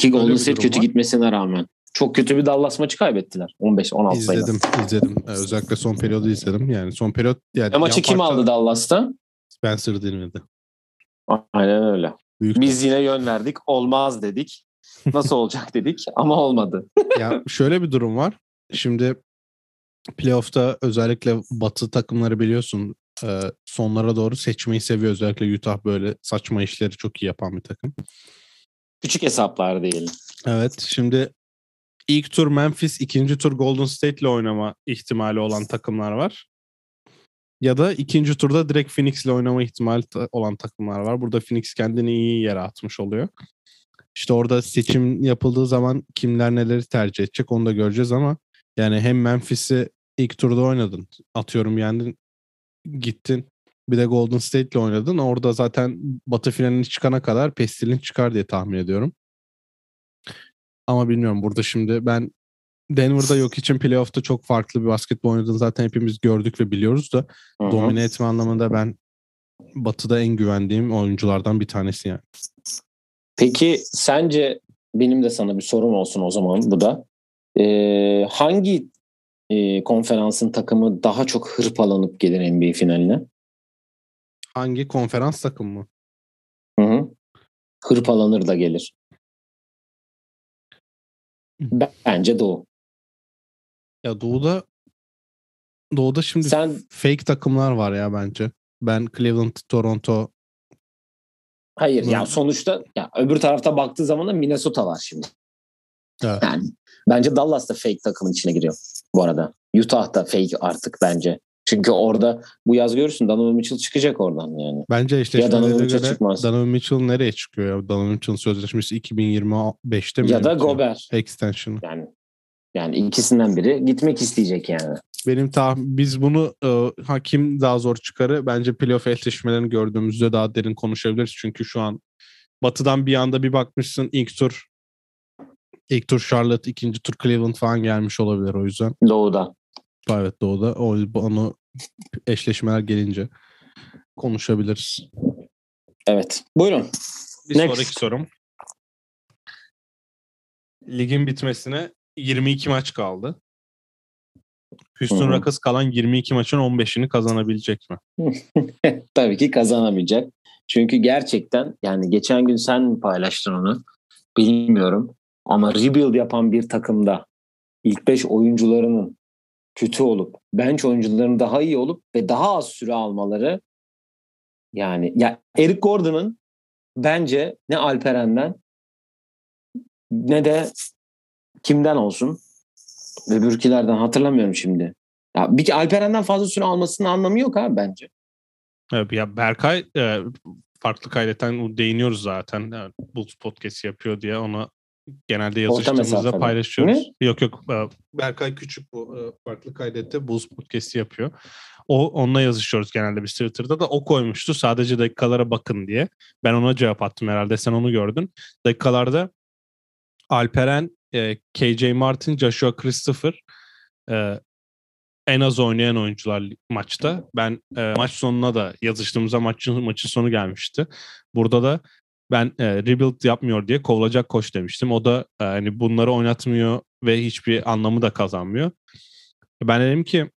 Ki Golden State kötü var. gitmesine rağmen. Çok kötü bir Dallas maçı kaybettiler. 15-16 sayıda. İzledim, izledim. Ee, Özellikle son periyodu izledim. Yani son periyot yani E maçı kim aldı Dallas'ta? Spencer dinledi. Aynen öyle. Büyük Biz yine yön verdik. Olmaz dedik. Nasıl olacak (laughs) dedik ama olmadı. ya şöyle bir durum var. Şimdi playoff'ta özellikle batı takımları biliyorsun e, sonlara doğru seçmeyi seviyor. Özellikle Utah böyle saçma işleri çok iyi yapan bir takım. Küçük hesaplar değil. Evet şimdi ilk tur Memphis, ikinci tur Golden State ile oynama ihtimali olan takımlar var. Ya da ikinci turda direkt Phoenix ile oynama ihtimali olan takımlar var. Burada Phoenix kendini iyi yere atmış oluyor. İşte orada seçim yapıldığı zaman kimler neleri tercih edecek onu da göreceğiz ama yani hem Memphis'i ilk turda oynadın. Atıyorum yendin gittin. Bir de Golden State'le oynadın. Orada zaten batı finaline çıkana kadar pestilin çıkar diye tahmin ediyorum. Ama bilmiyorum burada şimdi ben Denver'da yok için playoff'ta çok farklı bir basketbol oynadığını zaten hepimiz gördük ve biliyoruz da Hı-hı. domine etme anlamında ben Batı'da en güvendiğim oyunculardan bir tanesi yani. Peki sence benim de sana bir sorum olsun o zaman bu da. Ee, hangi e, konferansın takımı daha çok hırpalanıp gelir NBA finaline? Hangi konferans takımı mı? Hı hı. Hırpalanır da gelir. Bence Doğu. Ya Doğu'da Doğu'da şimdi Sen fake takımlar var ya bence. Ben Cleveland, Toronto hayır Hı. ya sonuçta ya öbür tarafta baktığı zaman da Minnesota var şimdi. Evet. Yani bence Dallas da fake takımın içine giriyor bu arada. Utah da fake artık bence. Çünkü orada bu yaz görürsün Donovan Mitchell çıkacak oradan yani. Bence Ya eşleşmelere Donovan Mitchell göre çıkmaz. Donovan Mitchell nereye çıkıyor ya? Donovan Mitchell sözleşmesi 2025'te mi? Ya da bitiyor? Gobert. Extension'ı. Yani yani ikisinden biri gitmek isteyecek yani. Benim tah biz bunu e, hakim daha zor çıkarı bence playoff eşleşmelerini gördüğümüzde daha derin konuşabiliriz. Çünkü şu an batıdan bir anda bir bakmışsın ilk tur ilk tur Charlotte, ikinci tur Cleveland falan gelmiş olabilir o yüzden. Doğuda. Evet doğuda. O onu eşleşmeler gelince konuşabiliriz. Evet. Buyurun. Bir Next. sonraki sorum. Ligin bitmesine 22 maç kaldı. Houston Hı hı. Rockets kalan 22 maçın 15'ini kazanabilecek mi? (laughs) Tabii ki kazanamayacak. Çünkü gerçekten yani geçen gün sen mi paylaştın onu bilmiyorum. Ama rebuild yapan bir takımda ilk 5 oyuncularının kötü olup bench oyuncularının daha iyi olup ve daha az süre almaları yani ya Eric Gordon'ın bence ne Alperen'den ne de kimden olsun öbürkilerden hatırlamıyorum şimdi. Ya bir Alperen'den fazla süre almasının anlamı yok abi bence. Evet, ya Berkay e, farklı kaydeten değiniyoruz zaten. Yani Bulls podcast yapıyor diye ona genelde yazıştığımızda paylaşıyoruz. Yok yok e, Berkay Küçük bu e, farklı kaydette Bulls podcast'i yapıyor. O onunla yazışıyoruz genelde biz Twitter'da da o koymuştu sadece dakikalara bakın diye. Ben ona cevap attım herhalde sen onu gördün. Dakikalarda Alperen, e, KJ Martin, Joshua Christopher e, en az oynayan oyuncular maçta. Ben maç sonuna da yazıştığımızda maçın maçın sonu gelmişti. Burada da ben e, rebuild yapmıyor diye kovulacak koç demiştim. O da e, hani bunları oynatmıyor ve hiçbir anlamı da kazanmıyor. Ben dedim ki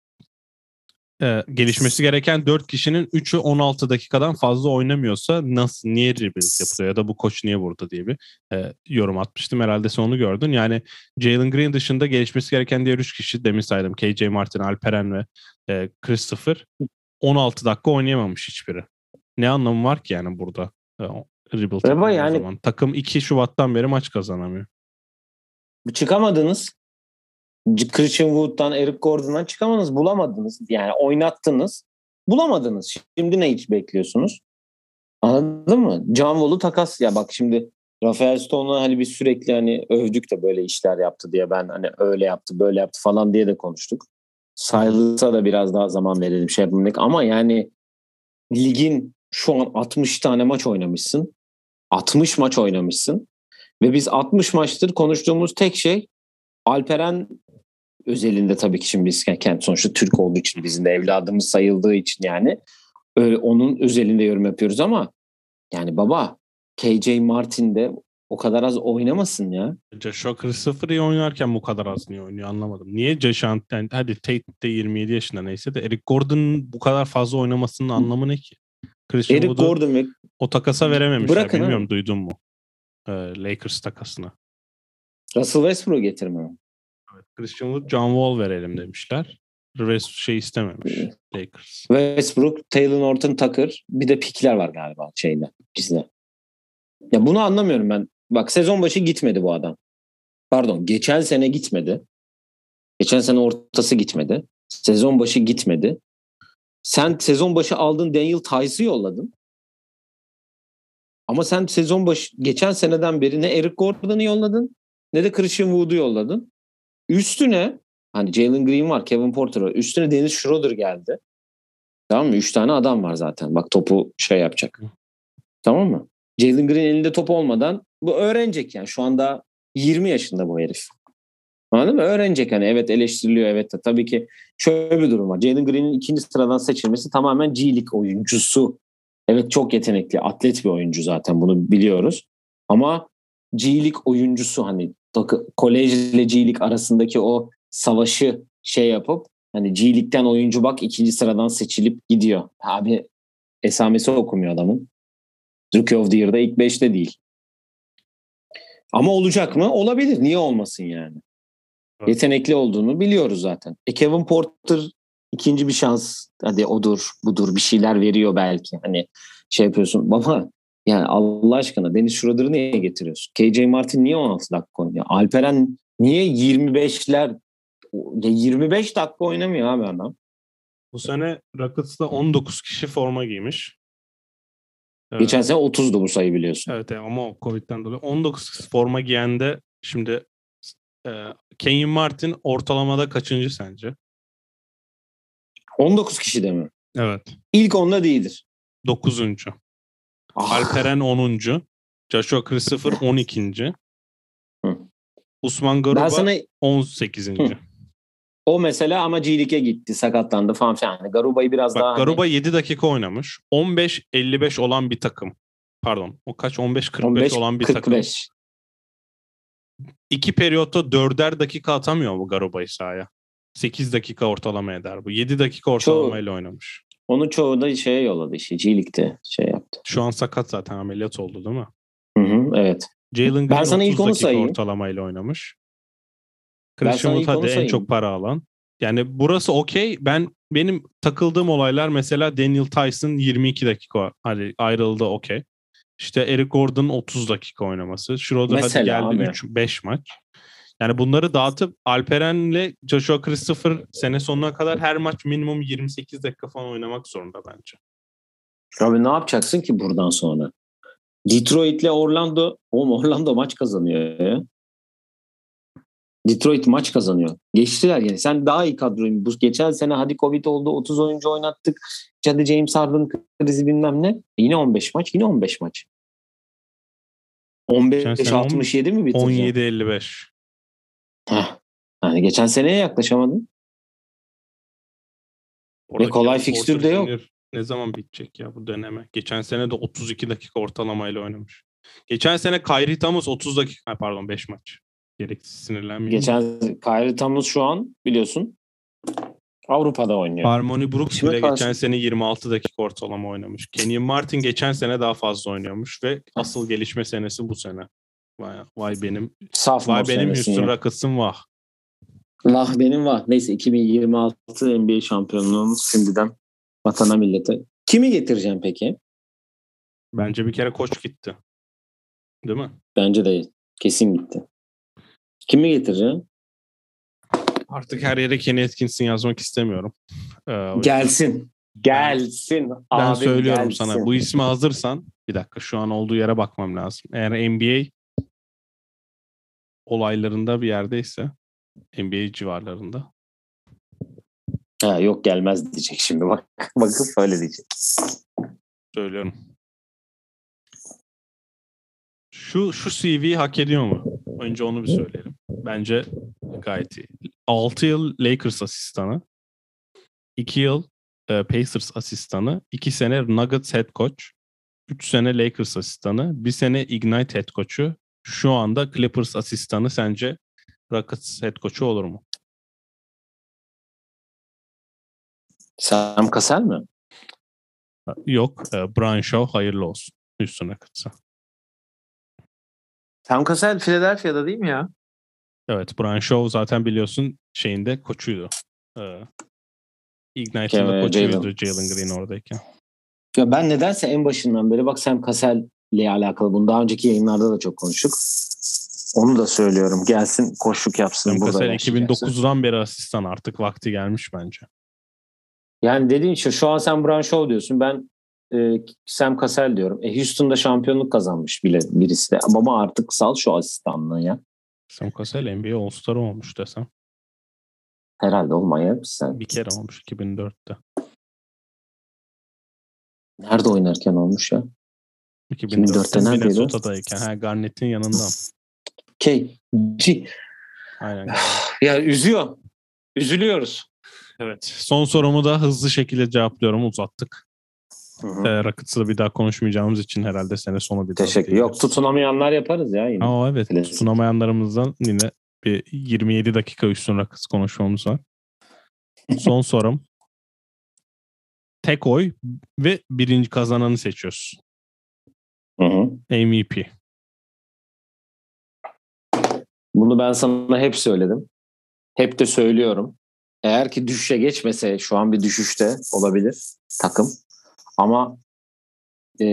e, gelişmesi gereken 4 kişinin 3'ü 16 dakikadan fazla oynamıyorsa nasıl niye rebuild yapılıyor ya da bu koç niye burada diye bir e, yorum atmıştım. Herhalde sen onu gördün. Yani Jalen Green dışında gelişmesi gereken diğer 3 kişi demin saydım. KJ Martin, Alperen ve e, Christopher 16 dakika oynayamamış hiçbiri. Ne anlamı var ki yani burada? Rebuild yapıldığı yani- zaman. Takım 2 Şubat'tan beri maç kazanamıyor. çıkamadınız. Christian Wood'dan, Eric Gordon'dan çıkamadınız. Bulamadınız. Yani oynattınız. Bulamadınız. Şimdi ne hiç bekliyorsunuz? Anladın mı? John Wall'u takas. Ya bak şimdi Rafael Stone'u hani biz sürekli hani övdük de böyle işler yaptı diye ben hani öyle yaptı böyle yaptı falan diye de konuştuk. Silas'a da biraz daha zaman verelim şey yapalım dedik. Ama yani ligin şu an 60 tane maç oynamışsın. 60 maç oynamışsın. Ve biz 60 maçtır konuştuğumuz tek şey Alperen özelinde tabii ki şimdi biz kendi sonuçta Türk olduğu için bizim de evladımız sayıldığı için yani öyle onun özelinde yorum yapıyoruz ama yani baba KJ Martin de o kadar az oynamasın ya. Joshua Christopher iyi oynarken bu kadar az niye oynuyor anlamadım. Niye Joshua yani hadi Tate de 27 yaşında neyse de Eric Gordon'un bu kadar fazla oynamasının anlamı ne ki? Christian Eric Wood'u Gordon ve o takasa verememişler. Bırakın Bilmiyorum abi. duydun mu? Ee, Lakers takasına. Russell Westbrook getirme. Christian Wood, John Wall verelim demişler. West şey istememiş Evet. Lakers. Westbrook, Taylor Norton Tucker bir de pikler var galiba şeyde bizde. Ya bunu anlamıyorum ben. Bak sezon başı gitmedi bu adam. Pardon geçen sene gitmedi. Geçen sene ortası gitmedi. Sezon başı gitmedi. Sen sezon başı aldın Daniel Tice'ı yolladın. Ama sen sezon başı geçen seneden beri ne Eric Gordon'ı yolladın ne de Christian Wood'u yolladın. Üstüne Hani Jalen Green var, Kevin Porter var. Üstüne Dennis Schroeder geldi. Tamam mı? Üç tane adam var zaten. Bak topu şey yapacak. Tamam mı? Jalen Green elinde top olmadan bu öğrenecek yani. Şu anda 20 yaşında bu herif. Anladın mı? Öğrenecek hani evet eleştiriliyor evet de. Tabii ki şöyle bir durum var. Jalen Green'in ikinci sıradan seçilmesi tamamen G League oyuncusu. Evet çok yetenekli, atlet bir oyuncu zaten bunu biliyoruz. Ama G League oyuncusu hani kolej ile G League arasındaki o savaşı şey yapıp hani G League'den oyuncu bak ikinci sıradan seçilip gidiyor. Abi esamesi okumuyor adamın. Rookie of the Year'da ilk beşte değil. Ama olacak mı? Olabilir. Niye olmasın yani? Yetenekli olduğunu biliyoruz zaten. E Kevin Porter ikinci bir şans. Hadi odur, budur bir şeyler veriyor belki. Hani şey yapıyorsun. (laughs) Baba yani Allah aşkına Deniz Schroeder'ı niye getiriyorsun? KJ Martin niye 16 dakika oynuyor? Alperen niye 25'ler 25 dakika oynamıyor abi adam? Bu sene Rockets'ta 19 kişi forma giymiş. Geçen sene 30'du bu sayı biliyorsun. Evet ama o Covid'den dolayı. 19 forma giyende şimdi e, Kenyon Martin ortalamada kaçıncı sence? 19 kişi de mi? Evet. İlk onda değildir. 9. Ah. Alperen 10. Joshua Christopher (laughs) 12. Hı. Usman Garuba sana... 18. Hı. O mesela ama G gitti sakatlandı falan filan. Yani Garuba'yı biraz Bak, daha... Garuba hani... 7 dakika oynamış. 15-55 olan bir takım. Pardon o kaç 15-45 olan bir 45. takım. İki periyotta dörder dakika atamıyor bu Garuba'yı sahaya. 8 dakika ortalama eder bu. 7 dakika ortalamayla çoğu, oynamış. Onu çoğu da şeye yolladı işte. G-League'de şey yaptı. Şu an sakat zaten ameliyat oldu değil mi? Hı hı, evet. Jalen Green ben sana ilk onu sayayım. ortalamayla oynamış. Christian Wood en çok para alan. Yani burası okey. Ben benim takıldığım olaylar mesela Daniel Tyson 22 dakika hani ayrıldı okey. İşte Eric Gordon 30 dakika oynaması. Schroeder hadi geldi 3 5 maç. Yani bunları dağıtıp Alperen'le Joshua Christopher sene sonuna kadar her maç minimum 28 dakika falan oynamak zorunda bence. Abi ne yapacaksın ki buradan sonra? Detroit'le Orlando, oğlum Orlando maç kazanıyor ya. Detroit maç kazanıyor. Geçtiler yani. Sen daha iyi kadroyun. Bu geçen sene hadi Covid oldu 30 oyuncu oynattık. Hadi James Harden krizi bilmem ne. Yine 15 maç. Yine 15 maç. 15 67 mi bitirdi? 17 55. Heh. Yani geçen seneye yaklaşamadın. Ve kolay fikstür de yok. Ne zaman bitecek ya bu deneme? Geçen sene de 32 dakika ortalamayla oynamış. Geçen sene Kyrie Thomas 30 dakika pardon 5 maç. Gereksiz sinirlenmeyin. Geçen Kyrie Thomas şu an biliyorsun Avrupa'da oynuyor. Harmony Brooks Kime bile karşı? geçen sene 26 dakika ortalama oynamış. Kenyon Martin geçen sene daha fazla oynuyormuş ve asıl gelişme senesi bu sene. Vay, vay benim Saf vay benim Houston Rockets'ım vah. Vah benim vah. Neyse 2026 NBA şampiyonluğumuz şimdiden vatana millete. Kimi getireceğim peki? Bence bir kere koç gitti. Değil mi? Bence de kesin gitti. Kimi getireceğim? Artık her yere Kenny Atkinson yazmak istemiyorum. Ee, gelsin. Gelsin. Ben Abim söylüyorum gelsin. sana. Bu ismi hazırsan bir dakika şu an olduğu yere bakmam lazım. Eğer NBA olaylarında bir yerdeyse NBA civarlarında. Ha, yok gelmez diyecek şimdi bak. Bakıp öyle diyecek. Söylüyorum. Şu şu CV hak ediyor mu? Önce onu bir söyleyelim. Bence gayet iyi. 6 yıl Lakers asistanı. 2 yıl e, Pacers asistanı. 2 sene Nuggets head coach. 3 sene Lakers asistanı. 1 sene Ignite head coach'u. Şu anda Clippers asistanı sence Rockets head coach'u olur mu? Sam Cassell mi? Yok. E, Brian Shaw hayırlı olsun. Houston Rockets'a. Sam Cassell Philadelphia'da değil mi ya? Evet. Brian Shaw zaten biliyorsun şeyinde koçuydu. Ee, Ignite'ın da koçuydu Jalen Green oradayken. Ya ben nedense en başından beri bak Sam Cassell ile alakalı bunu daha önceki yayınlarda da çok konuştuk. Onu da söylüyorum. Gelsin koşluk yapsın. Sam Cassell 2009'dan beri asistan artık vakti gelmiş bence. Yani dediğin şey şu an sen Brian Shaw diyorsun. Ben e, Sam Cassell diyorum. E, Houston'da şampiyonluk kazanmış bile birisi de. Ama artık sal şu asistanlığı ya. Sam Cassell NBA All-Star olmuş desem. Herhalde olmayan sen. Bir kere olmuş 2004'te. Nerede oynarken olmuş ya? 2004'te 2004'te neredeydi? Minnesota'dayken. Ha, Garnett'in yanında. K. G. Aynen. (sighs) Ya üzüyor. Üzülüyoruz. Evet. Son sorumu da hızlı şekilde cevaplıyorum. Uzattık. Ee, Rockets'la bir daha konuşmayacağımız için herhalde sene sonu bir daha. Teşekkür. Yok tutunamayanlar yaparız ya yine. Aa, evet. Klasik. Tutunamayanlarımızdan yine bir 27 dakika üstün Rockets konuşmamız var. Son (laughs) sorum. Tek oy ve birinci kazananı seçiyoruz. Hı hı. MVP. Bunu ben sana hep söyledim. Hep de söylüyorum. Eğer ki düşüşe geçmese şu an bir düşüşte olabilir takım. Ama e,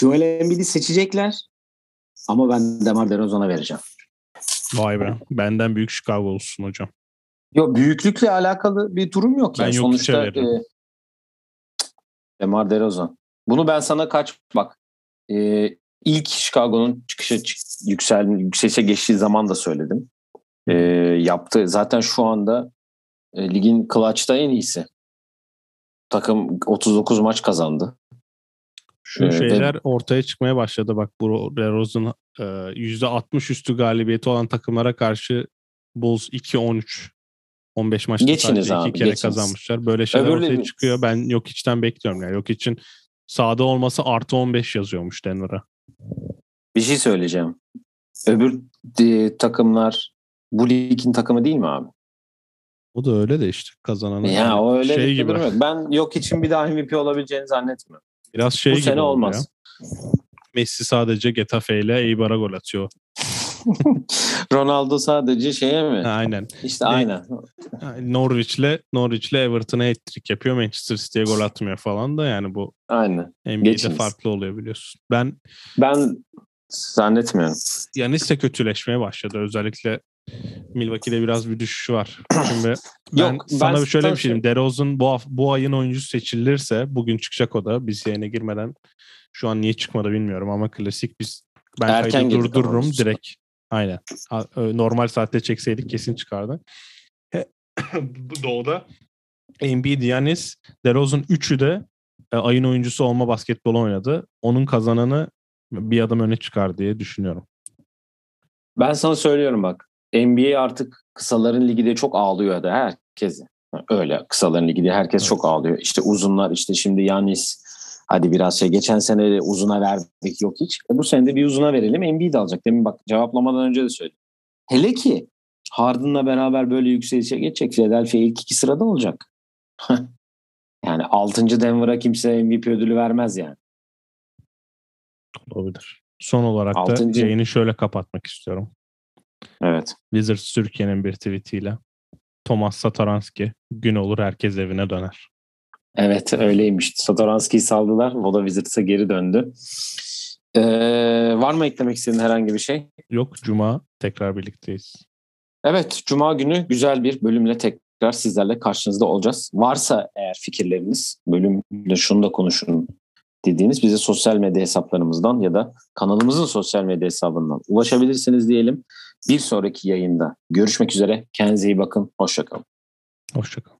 Joel Embiid'i seçecekler. Ama ben Demar DeRozan'a vereceğim. Vay be. Benden büyük Chicago olsun hocam. Yok büyüklükle alakalı bir durum yok. Ben yani. Jokic'e Sonuçta e, Demar DeRozan. Bunu ben sana kaç bak e, ilk Chicago'nun çıkışa çık- yüksel yükselişe geçtiği zaman da söyledim. E, yaptı zaten şu anda e, ligin clutch'ta en iyisi. Takım 39 maç kazandı. Şu Ee, şeyler ortaya çıkmaya başladı. Bak bu DeRozan e, %60 üstü galibiyeti olan takımlara karşı Bulls 2-13 15 maçta Geçiniz sadece abi, iki kere geçiniz. kazanmışlar. Böyle şeyler Öbürleri- ortaya çıkıyor. Ben yok içten bekliyorum. Yani yok için sahada olması artı 15 yazıyormuş Denver'a. Bir şey söyleyeceğim. Öbür e, takımlar bu ligin takımı değil mi abi? O da öyle de işte kazananı. Ya o öyle şey gibi. durum yok. Ben yok için bir daha MVP olabileceğini zannetmiyorum. Biraz şey bu gibi sene olmaz. ya. Messi sadece Getafe ile Eibar'a gol atıyor. (laughs) Ronaldo sadece şeye mi? Aynen. İşte Ne- aynen. Norwich'le Norwich'le Everton'a hat-trick yapıyor. Manchester City'ye gol atmıyor falan da yani bu Aynen. NBA'de Geçiniz. farklı oluyor biliyorsun. Ben Ben zannetmiyorum. Yanis de kötüleşmeye başladı. Özellikle Milwaukee'de biraz bir düşüş var. (coughs) Şimdi ben Yok, sana ben şöyle bir şey diyeyim. DeRozan bu, bu ayın oyuncusu seçilirse bugün çıkacak o da. Biz yayına girmeden şu an niye çıkmadı bilmiyorum ama klasik biz ben Erken kaydı durdururum direkt. Aynen. Ö, Normal saatte çekseydik kesin çıkardı. (coughs) bu doğuda Embiid, Yanis, DeRozan üçü de e, ayın oyuncusu olma basketbol oynadı. Onun kazananı bir adım öne çıkar diye düşünüyorum. Ben sana söylüyorum bak. NBA artık kısaların ligi de çok ağlıyor da herkes. Öyle kısaların ligi de herkes Evet. çok ağlıyor. İşte uzunlar işte şimdi Yanis hadi biraz şey geçen sene de uzuna verdik yok hiç. E bu sene de bir uzuna verelim Embiid alacak. Demin bak cevaplamadan önce de söyledim. Hele ki Harden'la beraber böyle yükselişe geçecek. Philadelphia ilk iki sırada olacak. (laughs) yani 6. Denver'a kimse MVP ödülü vermez yani. Olabilir. Son olarak da Altıncı- yayını şöyle kapatmak istiyorum. Evet. Wizards Türkiye'nin bir tweetiyle. Thomas Satoranski gün olur herkes evine döner. Evet öyleymiş. Satoranski'yi saldılar. O da Wizards'a geri döndü. Ee, var mı eklemek istediğin herhangi bir şey? Yok Cuma tekrar birlikteyiz. Evet, Cuma günü güzel bir bölümle tekrar sizlerle karşınızda olacağız. Varsa eğer fikirleriniz, bölümde şunu da konuşun dediğiniz bize sosyal medya hesaplarımızdan ya da kanalımızın sosyal medya hesabından ulaşabilirsiniz diyelim. Bir sonraki yayında görüşmek üzere. Kendinize iyi bakın. Hoşçakalın. Hoşçakalın.